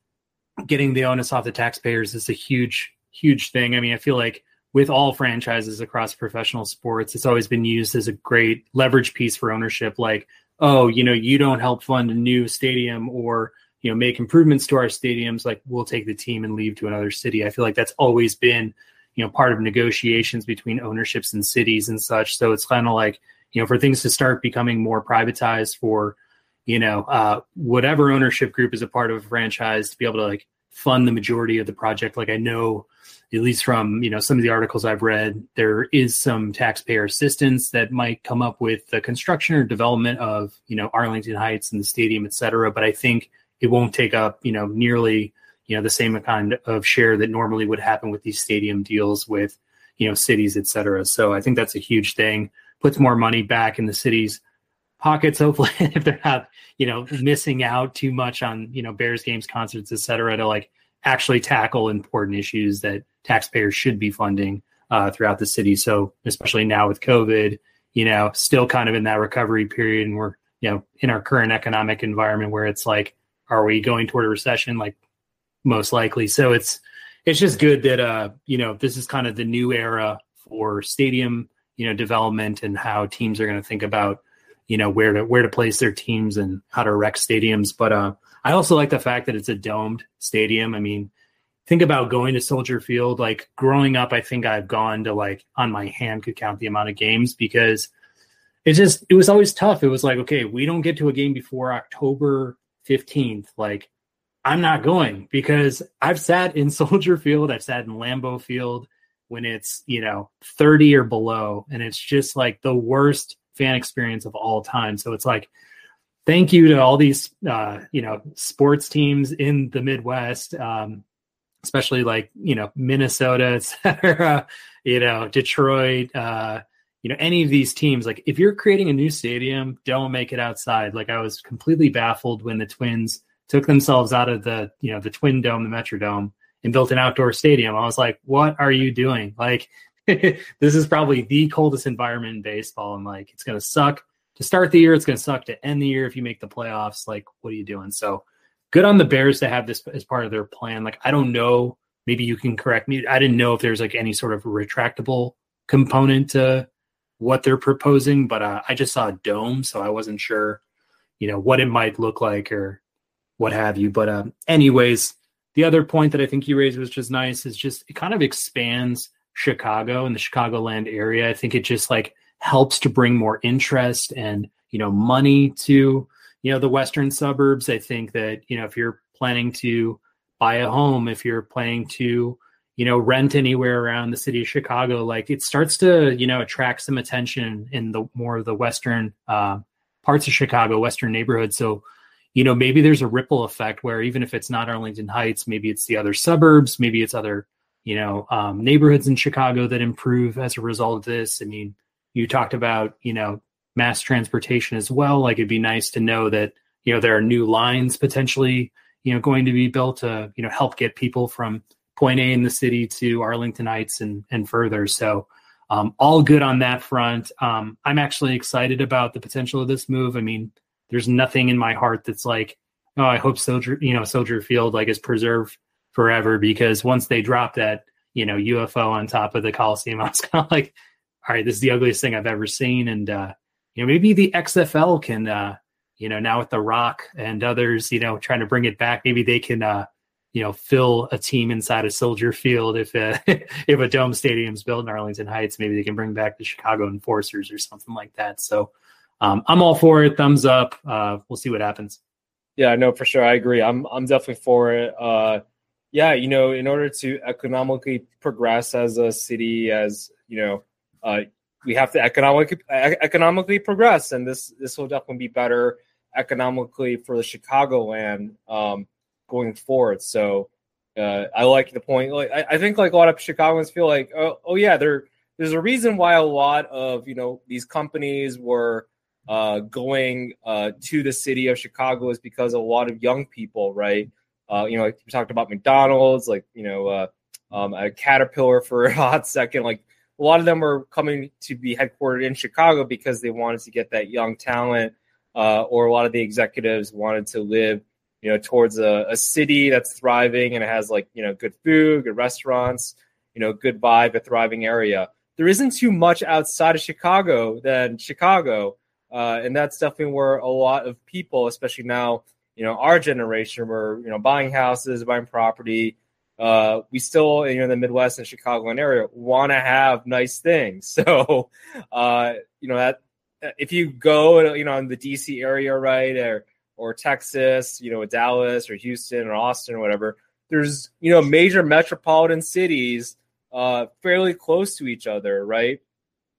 getting the onus off the taxpayers is a huge, huge thing. I mean, I feel like with all franchises across professional sports, it's always been used as a great leverage piece for ownership. Like, oh, you know, you don't help fund a new stadium or you know make improvements to our stadiums like we'll take the team and leave to another city i feel like that's always been you know part of negotiations between ownerships and cities and such so it's kind of like you know for things to start becoming more privatized for you know uh, whatever ownership group is a part of a franchise to be able to like fund the majority of the project. Like I know, at least from you know some of the articles I've read, there is some taxpayer assistance that might come up with the construction or development of you know Arlington Heights and the stadium, et cetera. But I think it won't take up you know nearly you know the same kind of share that normally would happen with these stadium deals with you know cities, et cetera. So I think that's a huge thing. Puts more money back in the cities pockets hopefully if they're not you know missing out too much on you know bears games concerts et cetera to like actually tackle important issues that taxpayers should be funding uh, throughout the city so especially now with covid you know still kind of in that recovery period and we're you know in our current economic environment where it's like are we going toward a recession like most likely so it's it's just good that uh you know this is kind of the new era for stadium you know development and how teams are going to think about you know where to where to place their teams and how to erect stadiums. But uh, I also like the fact that it's a domed stadium. I mean, think about going to Soldier Field. Like growing up, I think I've gone to like on my hand could count the amount of games because it just it was always tough. It was like okay, we don't get to a game before October fifteenth. Like I'm not going because I've sat in Soldier Field, I've sat in Lambeau Field when it's you know 30 or below, and it's just like the worst fan experience of all time. So it's like, thank you to all these, uh, you know, sports teams in the Midwest, um, especially like, you know, Minnesota, etc., you know, Detroit, uh, you know, any of these teams, like if you're creating a new stadium, don't make it outside. Like I was completely baffled when the Twins took themselves out of the, you know, the Twin Dome, the Metrodome, and built an outdoor stadium. I was like, what are you doing? Like this is probably the coldest environment in baseball. And like, it's going to suck to start the year. It's going to suck to end the year if you make the playoffs. Like, what are you doing? So good on the Bears to have this as part of their plan. Like, I don't know. Maybe you can correct me. I didn't know if there's like any sort of retractable component to what they're proposing, but uh, I just saw a dome, so I wasn't sure, you know, what it might look like or what have you. But uh, anyways, the other point that I think you raised, which is nice, is just it kind of expands Chicago and the Chicagoland area. I think it just like helps to bring more interest and, you know, money to, you know, the western suburbs. I think that, you know, if you're planning to buy a home, if you're planning to, you know, rent anywhere around the city of Chicago, like it starts to, you know, attract some attention in the more of the western uh, parts of Chicago, western neighborhoods. So, you know, maybe there's a ripple effect where even if it's not Arlington Heights, maybe it's the other suburbs, maybe it's other you know um, neighborhoods in chicago that improve as a result of this. I mean you talked about you know mass transportation as well. Like it'd be nice to know that you know there are new lines potentially you know going to be built to you know help get people from point a in the city to arlington heights and and further. So um, all good on that front. Um, i'm actually excited about the potential of this move. I mean there's nothing in my heart that's like oh i hope soldier you know soldier field like is preserved forever because once they drop that, you know, UFO on top of the Coliseum, I was kind of like, all right, this is the ugliest thing I've ever seen. And, uh, you know, maybe the XFL can, uh, you know, now with The Rock and others, you know, trying to bring it back, maybe they can, uh, you know, fill a team inside a Soldier Field if uh, if a dome stadium's built in Arlington Heights, maybe they can bring back the Chicago Enforcers or something like that. So um, I'm all for it. Thumbs up. Uh, we'll see what happens. Yeah, no, for sure. I agree. I'm I'm definitely for it. Uh, yeah, you know, in order to economically progress as a city, as you know, uh, we have to economically economically progress, and this this will definitely be better economically for the Chicagoland um, going forward. So uh, I like the point. Like I, I, think like a lot of Chicagoans feel like, oh, oh yeah, there there's a reason why a lot of you know these companies were uh, going uh, to the city of Chicago is because a lot of young people, right? Uh, you know, like we talked about McDonald's, like you know, uh, um, a Caterpillar for a hot second. Like a lot of them were coming to be headquartered in Chicago because they wanted to get that young talent, uh, or a lot of the executives wanted to live, you know, towards a, a city that's thriving and has like you know good food, good restaurants, you know, good vibe, a thriving area. There isn't too much outside of Chicago than Chicago, uh, and that's definitely where a lot of people, especially now you know, our generation, we're you know buying houses, buying property. Uh, we still, you know, in the Midwest and Chicagoland area, want to have nice things. So, uh, you know, that if you go, you know, in the DC area, right, or or Texas, you know, Dallas or Houston or Austin or whatever, there's you know major metropolitan cities uh, fairly close to each other, right?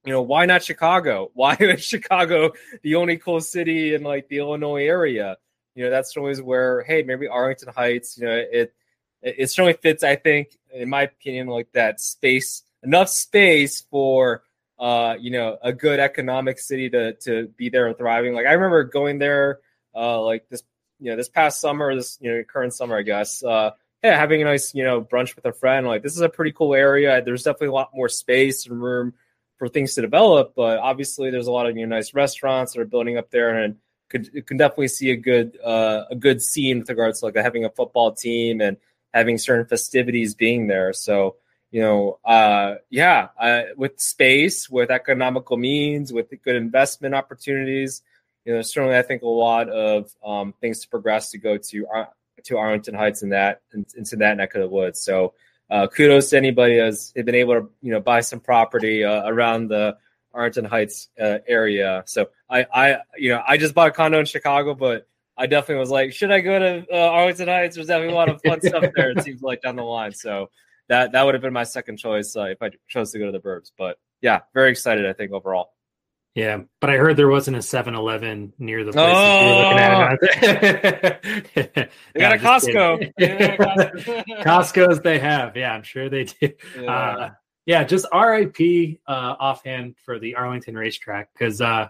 You know, why not Chicago? Why is Chicago the only cool city in like the Illinois area? You know, that's always where hey, maybe Arlington Heights. You know, it it certainly fits. I think, in my opinion, like that space enough space for uh, you know a good economic city to to be there and thriving. Like I remember going there uh, like this you know this past summer, this you know current summer, I guess. Uh, yeah, having a nice you know brunch with a friend. Like this is a pretty cool area. There's definitely a lot more space and room for things to develop, but obviously there's a lot of know, nice restaurants that are building up there and. Could, can definitely see a good uh, a good scene with regards to like having a football team and having certain festivities being there. So you know, uh, yeah, uh, with space, with economical means, with good investment opportunities, you know, certainly I think a lot of um, things to progress to go to uh, to Arlington Heights and that into that neck of the woods. So uh, kudos to anybody has been able to you know buy some property uh, around the Arlington Heights uh, area. So I I you know I just bought a condo in Chicago, but I definitely was like, should I go to uh, Arlington Heights? There's definitely a lot of fun stuff there. It seems like down the line. So that that would have been my second choice uh, if I chose to go to the Burbs. But yeah, very excited. I think overall. Yeah, but I heard there wasn't a 7-Eleven near the place oh. looking at. they got a Costco. Costco's they have. Yeah, I'm sure they do. Yeah, uh, yeah just RIP uh, offhand for the Arlington racetrack because uh,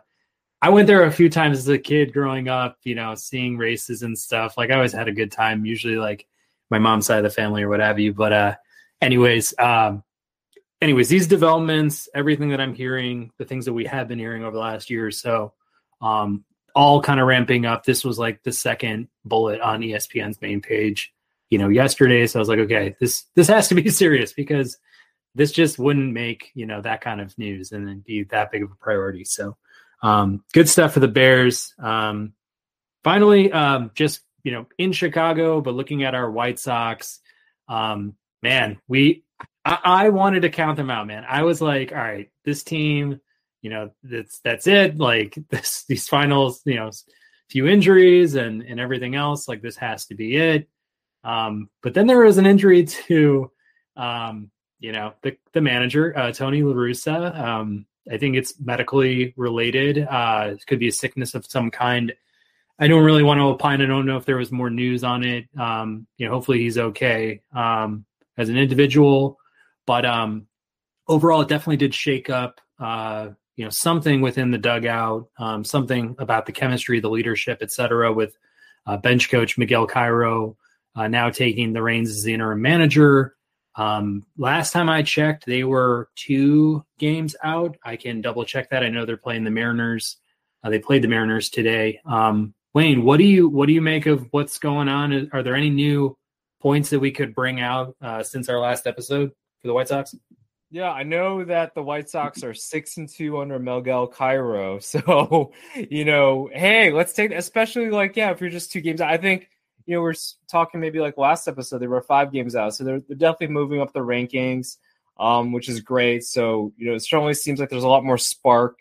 I went there a few times as a kid growing up. You know, seeing races and stuff. Like I always had a good time. Usually, like my mom's side of the family or what have you. But uh, anyways, um, anyways, these developments, everything that I'm hearing, the things that we have been hearing over the last year or so, um, all kind of ramping up. This was like the second bullet on ESPN's main page, you know, yesterday. So I was like, okay, this this has to be serious because this just wouldn't make you know that kind of news and then be that big of a priority. So um, good stuff for the Bears. Um, finally, um, just you know, in Chicago, but looking at our White Sox, um, man, we I, I, wanted to count them out, man. I was like, all right, this team, you know, that's that's it. Like this, these finals, you know, a few injuries and and everything else. Like this has to be it. Um, but then there was an injury to, um, you know, the the manager, uh, Tony La Russa. Um, I think it's medically related. Uh, it could be a sickness of some kind. I don't really want to opine. I don't know if there was more news on it. Um, you know, hopefully he's okay. Um, as an individual, but um, overall, it definitely did shake up. Uh, you know, something within the dugout, um, something about the chemistry, the leadership, etc. With uh, bench coach Miguel Cairo uh, now taking the reins as the interim manager. Um, last time I checked, they were two games out. I can double check that. I know they're playing the Mariners. Uh, they played the Mariners today. Um, Wayne, what do you what do you make of what's going on? Are there any new points that we could bring out uh, since our last episode for the White Sox? Yeah, I know that the White Sox are six and two under Miguel Cairo. So, you know, hey, let's take especially like yeah, if you're just two games. I think you know we're talking maybe like last episode they were five games out, so they're, they're definitely moving up the rankings, um, which is great. So you know, it certainly seems like there's a lot more spark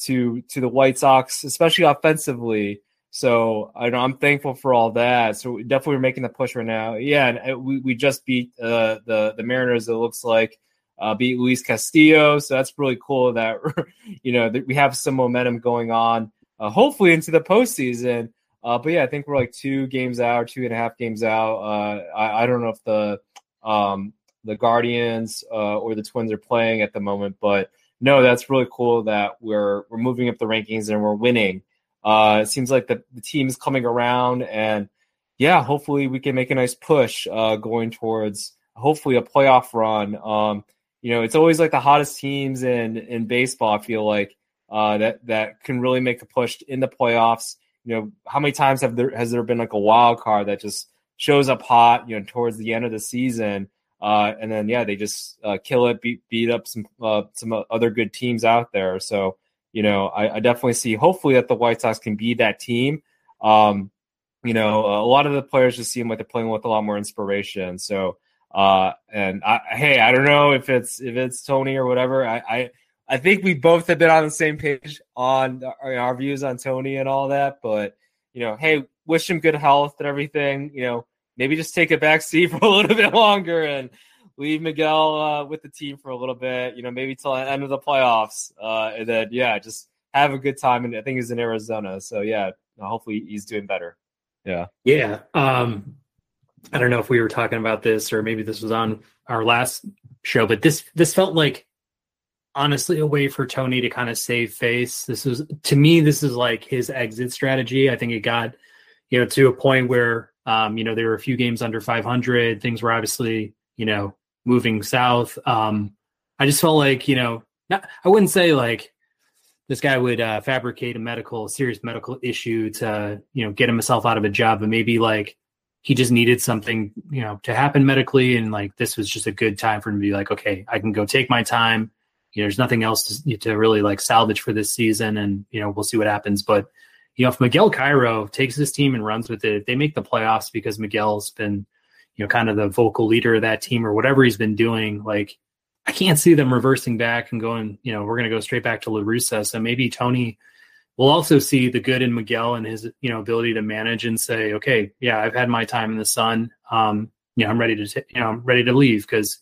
to to the White Sox, especially offensively. So I know I'm thankful for all that. So definitely we're making the push right now. Yeah, and uh, we, we just beat uh, the the Mariners. It looks like uh, beat Luis Castillo. So that's really cool that you know that we have some momentum going on. Uh, hopefully into the postseason. Uh, but yeah, I think we're like two games out, two and a half games out. Uh, I, I don't know if the um, the Guardians uh, or the Twins are playing at the moment, but no, that's really cool that we're we're moving up the rankings and we're winning. Uh, it seems like the, the team is coming around, and yeah, hopefully we can make a nice push uh, going towards hopefully a playoff run. Um, you know, it's always like the hottest teams in in baseball. I feel like uh, that that can really make a push in the playoffs. You know, how many times have there has there been like a wild card that just shows up hot? You know, towards the end of the season, uh, and then yeah, they just uh, kill it, beat beat up some uh, some other good teams out there. So you know, I, I, definitely see hopefully that the White Sox can be that team. Um, you know, a lot of the players just seem like they're playing with a lot more inspiration. So, uh, and I, hey, I don't know if it's if it's Tony or whatever. I, I, I think we both have been on the same page on our, uh, our views on Tony and all that. But you know, hey, wish him good health and everything. You know, maybe just take a back seat for a little bit longer and leave Miguel uh, with the team for a little bit. You know, maybe till the end of the playoffs, uh, and then yeah, just have a good time. And I think he's in Arizona, so yeah, hopefully he's doing better. Yeah, yeah. Um, I don't know if we were talking about this or maybe this was on our last show, but this this felt like honestly a way for Tony to kind of save face. This was to me, this is like his exit strategy. I think it got you know to a point where um, you know there were a few games under 500. Things were obviously you know moving south. Um, I just felt like you know not, I wouldn't say like this guy would uh, fabricate a medical serious medical issue to you know get himself out of a job, but maybe like he just needed something you know to happen medically, and like this was just a good time for him to be like, okay, I can go take my time. You know, there's nothing else to, to really like salvage for this season, and you know we'll see what happens. But you know, if Miguel Cairo takes this team and runs with it, they make the playoffs because Miguel's been you know kind of the vocal leader of that team or whatever he's been doing, like I can't see them reversing back and going, you know, we're going to go straight back to La Russa. So maybe Tony will also see the good in Miguel and his, you know, ability to manage and say, okay, yeah, I've had my time in the sun. Um, you know, I'm ready to, t- you know, I'm ready to leave because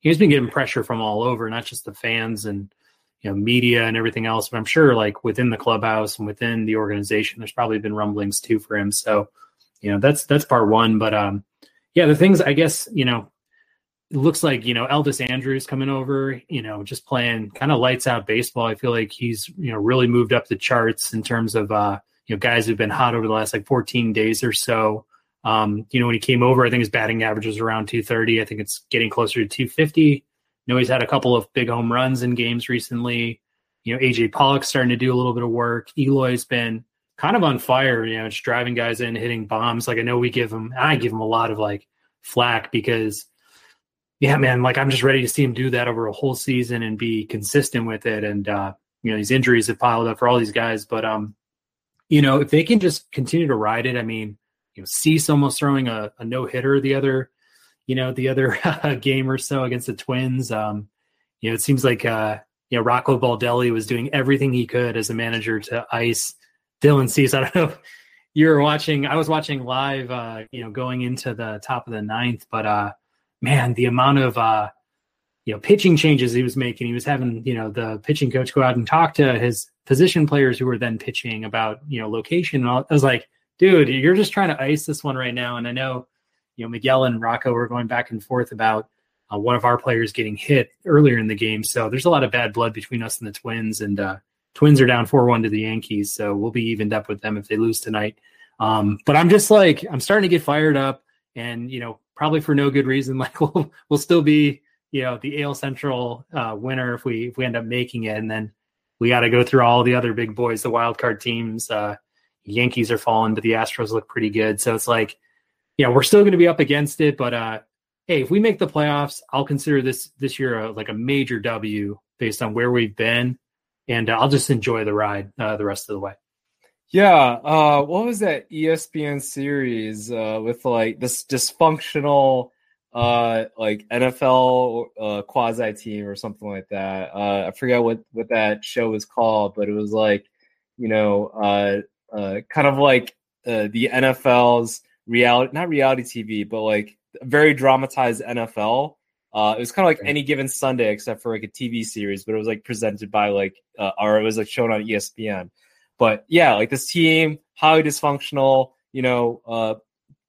he's been getting pressure from all over, not just the fans and, you know, media and everything else, but I'm sure like within the clubhouse and within the organization, there's probably been rumblings too for him. So, you know, that's, that's part one. But, um, yeah, the things I guess, you know, it looks like you know Elvis Andrus coming over, you know, just playing kind of lights out baseball. I feel like he's you know really moved up the charts in terms of uh, you know guys who've been hot over the last like 14 days or so. Um, you know, when he came over, I think his batting average was around 230. I think it's getting closer to 250. You know, he's had a couple of big home runs in games recently. You know, AJ Pollock's starting to do a little bit of work. Eloy's been kind of on fire, you know, just driving guys in, hitting bombs. Like I know we give him, I give him a lot of like flack because yeah, man, like I'm just ready to see him do that over a whole season and be consistent with it. And uh, you know, these injuries have piled up for all these guys, but um, you know, if they can just continue to ride it, I mean, you know, Cease almost throwing a, a no hitter the other, you know, the other game or so against the Twins. Um, you know, it seems like uh, you know, Rocco Baldelli was doing everything he could as a manager to ice Dylan Cease. I don't know you were watching I was watching live uh, you know, going into the top of the ninth, but uh man, the amount of uh, you know pitching changes he was making. He was having you know the pitching coach go out and talk to his position players who were then pitching about you know location. And all. I was like, dude, you're just trying to ice this one right now. And I know you know Miguel and Rocco were going back and forth about uh, one of our players getting hit earlier in the game. So there's a lot of bad blood between us and the Twins. And uh, Twins are down four one to the Yankees, so we'll be evened up with them if they lose tonight. Um, but I'm just like I'm starting to get fired up, and you know probably for no good reason. Like we'll we'll still be you know the AL Central uh, winner if we if we end up making it, and then we got to go through all the other big boys, the wild card teams. Uh, Yankees are falling, but the Astros look pretty good. So it's like, yeah, we're still going to be up against it, but uh, hey, if we make the playoffs, I'll consider this this year a, like a major W based on where we've been, and uh, I'll just enjoy the ride uh, the rest of the way. Yeah, uh, what was that ESPN series uh, with like this dysfunctional uh, like NFL uh, quasi team or something like that? Uh, I forget what what that show was called, but it was like you know uh, uh, kind of like uh, the NFL's reality, not reality TV, but like very dramatized NFL. Uh, it was kind of like any given Sunday, except for like a TV series, but it was like presented by like, uh, or it was like shown on ESPN. But yeah, like this team, highly dysfunctional, you know, uh,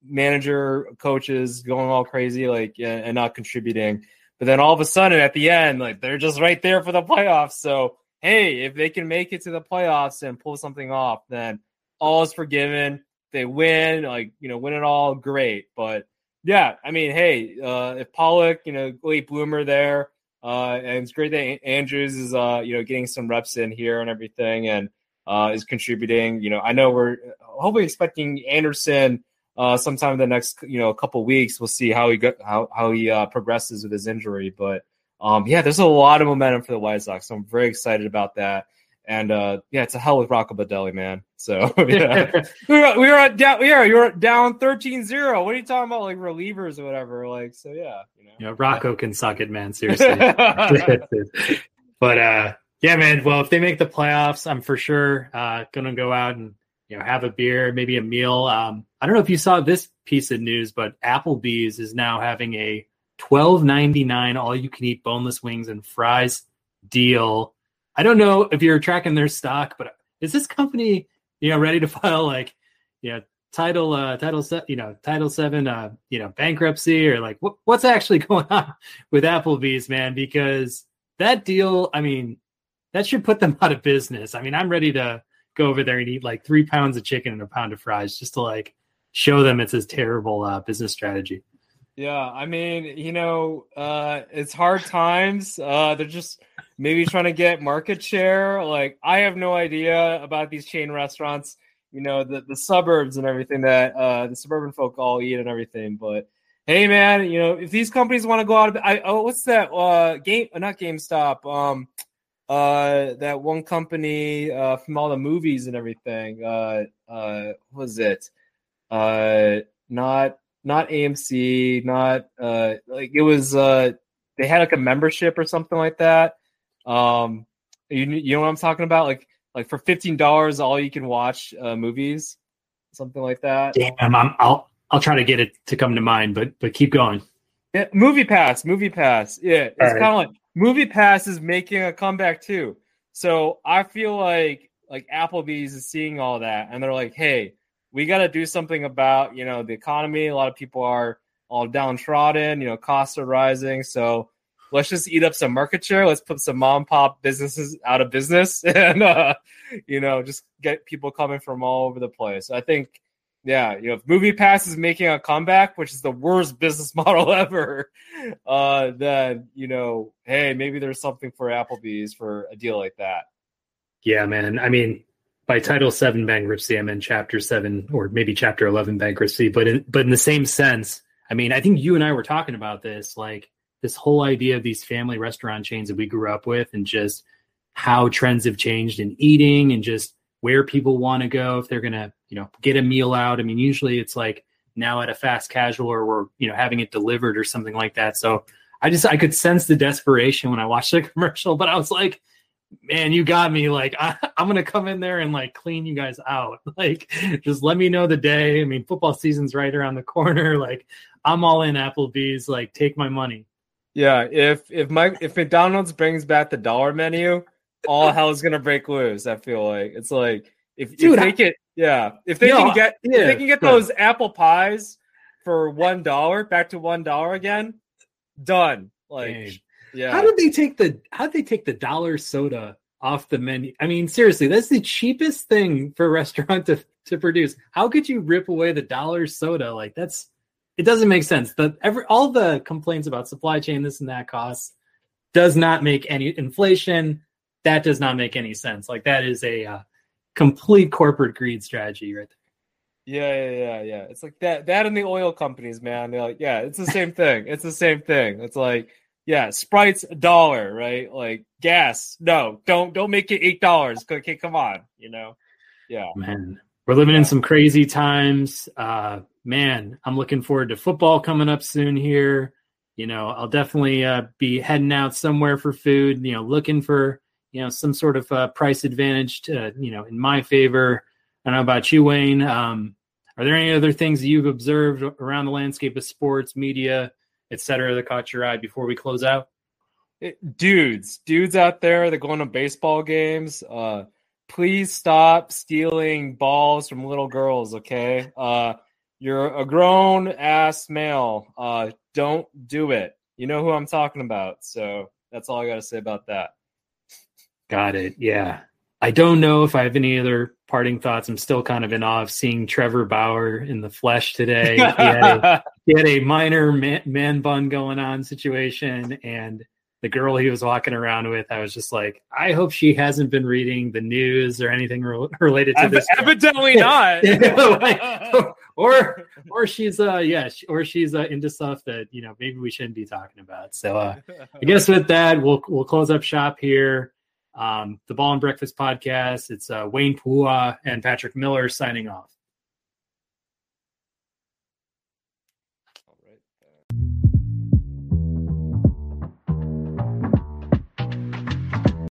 manager, coaches going all crazy, like, and not contributing. But then all of a sudden at the end, like they're just right there for the playoffs. So, hey, if they can make it to the playoffs and pull something off, then all is forgiven. They win, like, you know, win it all, great. But yeah, I mean, hey, uh, if Pollock, you know, late bloomer there, uh, and it's great that Andrus is, uh, you know, getting some reps in here and everything. And, uh, is contributing. You know, I know we're hopefully expecting Anderson uh, sometime in the next you know couple weeks. We'll see how he got how how he uh, progresses with his injury, but um, yeah, there's a lot of momentum for the White Sox. So I'm very excited about that. And uh, yeah, it's a hell with Rocco Baldelli, man. So yeah, we were we were down. Yeah, you were down 13-0. What are you talking about, like relievers or whatever? Like, so yeah, you know, yeah, Rocco can suck it, man. Seriously. but uh, yeah, man. Well, if they make the playoffs, I'm for sure uh, gonna go out and you know, have a beer, maybe a meal. Um, I don't know if you saw this piece of news, but Applebee's is now having a twelve ninety nine all you can eat boneless wings and fries deal. I don't know if you're tracking their stock, but is this company you know ready to file like know title uh title you know title seven uh you know bankruptcy or like what, what's actually going on with Applebee's man because that deal I mean that should put them out of business. I mean I'm ready to go over there and eat like three pounds of chicken and a pound of fries just to like show them it's a terrible uh, business strategy. Yeah, I mean, you know, uh, it's hard times. Uh, they're just maybe trying to get market share. Like, I have no idea about these chain restaurants. You know, the the suburbs and everything that uh, the suburban folk all eat and everything. But hey, man, you know, if these companies want to go out, of, I oh, what's that? Uh, game, not GameStop. Um, uh, that one company uh from all the movies and everything. Uh, uh, what was it? Uh, not not AMC, not uh like it was uh they had like a membership or something like that. Um you you know what I'm talking about? Like like for fifteen dollars all you can watch uh movies, something like that. Damn, I'm, I'll I'll try to get it to come to mind, but but keep going. Yeah, movie pass, movie pass. Yeah, it's right. kind of like movie pass is making a comeback too. So I feel like like Applebee's is seeing all that and they're like, hey, we got to do something about you know the economy. A lot of people are all downtrodden. You know, costs are rising. So let's just eat up some market share. Let's put some mom pop businesses out of business, and uh, you know, just get people coming from all over the place. I think, yeah, you know, if Movie Pass is making a comeback, which is the worst business model ever, uh, then you know, hey, maybe there's something for Applebee's for a deal like that. Yeah, man. I mean, by Title Seven bankruptcy, I meant Chapter Seven or maybe Chapter Eleven bankruptcy. But in but in the same sense, I mean, I think you and I were talking about this, like this whole idea of these family restaurant chains that we grew up with, and just how trends have changed in eating, and just where people want to go if they're gonna, you know, get a meal out. I mean, usually it's like now at a fast casual or we're you know having it delivered or something like that. So I just I could sense the desperation when I watched the commercial, but I was like man, you got me. Like, I, am gonna come in there and like clean you guys out. Like, just let me know the day. I mean, football season's right around the corner. Like, I'm all in Applebee's. Like, take my money. Yeah, if if my if McDonald's brings back the dollar menu, all hell's gonna break loose. I feel like it's like if, Dude, if they I, get yeah, if they can get yeah, if they can get those apple pies for one dollar back to one dollar again, done. Like Dang. Yeah. How did they take the how did they take the dollar soda off the menu? I mean, seriously, that's the cheapest thing for a restaurant to, to produce. How could you rip away the dollar soda? Like that's it doesn't make sense. The every all the complaints about supply chain, this and that costs does not make any inflation. That does not make any sense. Like that is a uh, complete corporate greed strategy right there. Yeah, yeah, yeah, yeah. It's like that that and the oil companies, man. They're like, yeah, it's the same thing. It's the same thing. It's like yeah, Sprite's a dollar, right? Like gas, no, don't don't make it eight dollars. Okay, come on, you know. Yeah, man, we're living yeah. in some crazy times. Uh, man, I'm looking forward to football coming up soon here. You know, I'll definitely uh, be heading out somewhere for food. You know, looking for you know some sort of uh, price advantage to you know in my favor. I don't know about you, Wayne. Um, are there any other things that you've observed around the landscape of sports media? Etc. that caught your eye before we close out? It, dudes, dudes out there that going to baseball games, uh, please stop stealing balls from little girls. Okay, uh, you're a grown ass male. Uh, don't do it. You know who I'm talking about. So that's all I got to say about that. Got it. Yeah. I don't know if I have any other parting thoughts. I'm still kind of in awe of seeing Trevor Bauer in the flesh today. He had a, he had a minor man, man, bun going on situation, and the girl he was walking around with, I was just like, I hope she hasn't been reading the news or anything re- related to this. Evidently not. like, or or she's uh yeah, or she's uh, into stuff that you know maybe we shouldn't be talking about. So uh, I guess with that, we'll we'll close up shop here. Um, the Ball and Breakfast podcast. It's uh, Wayne Pua and Patrick Miller signing off.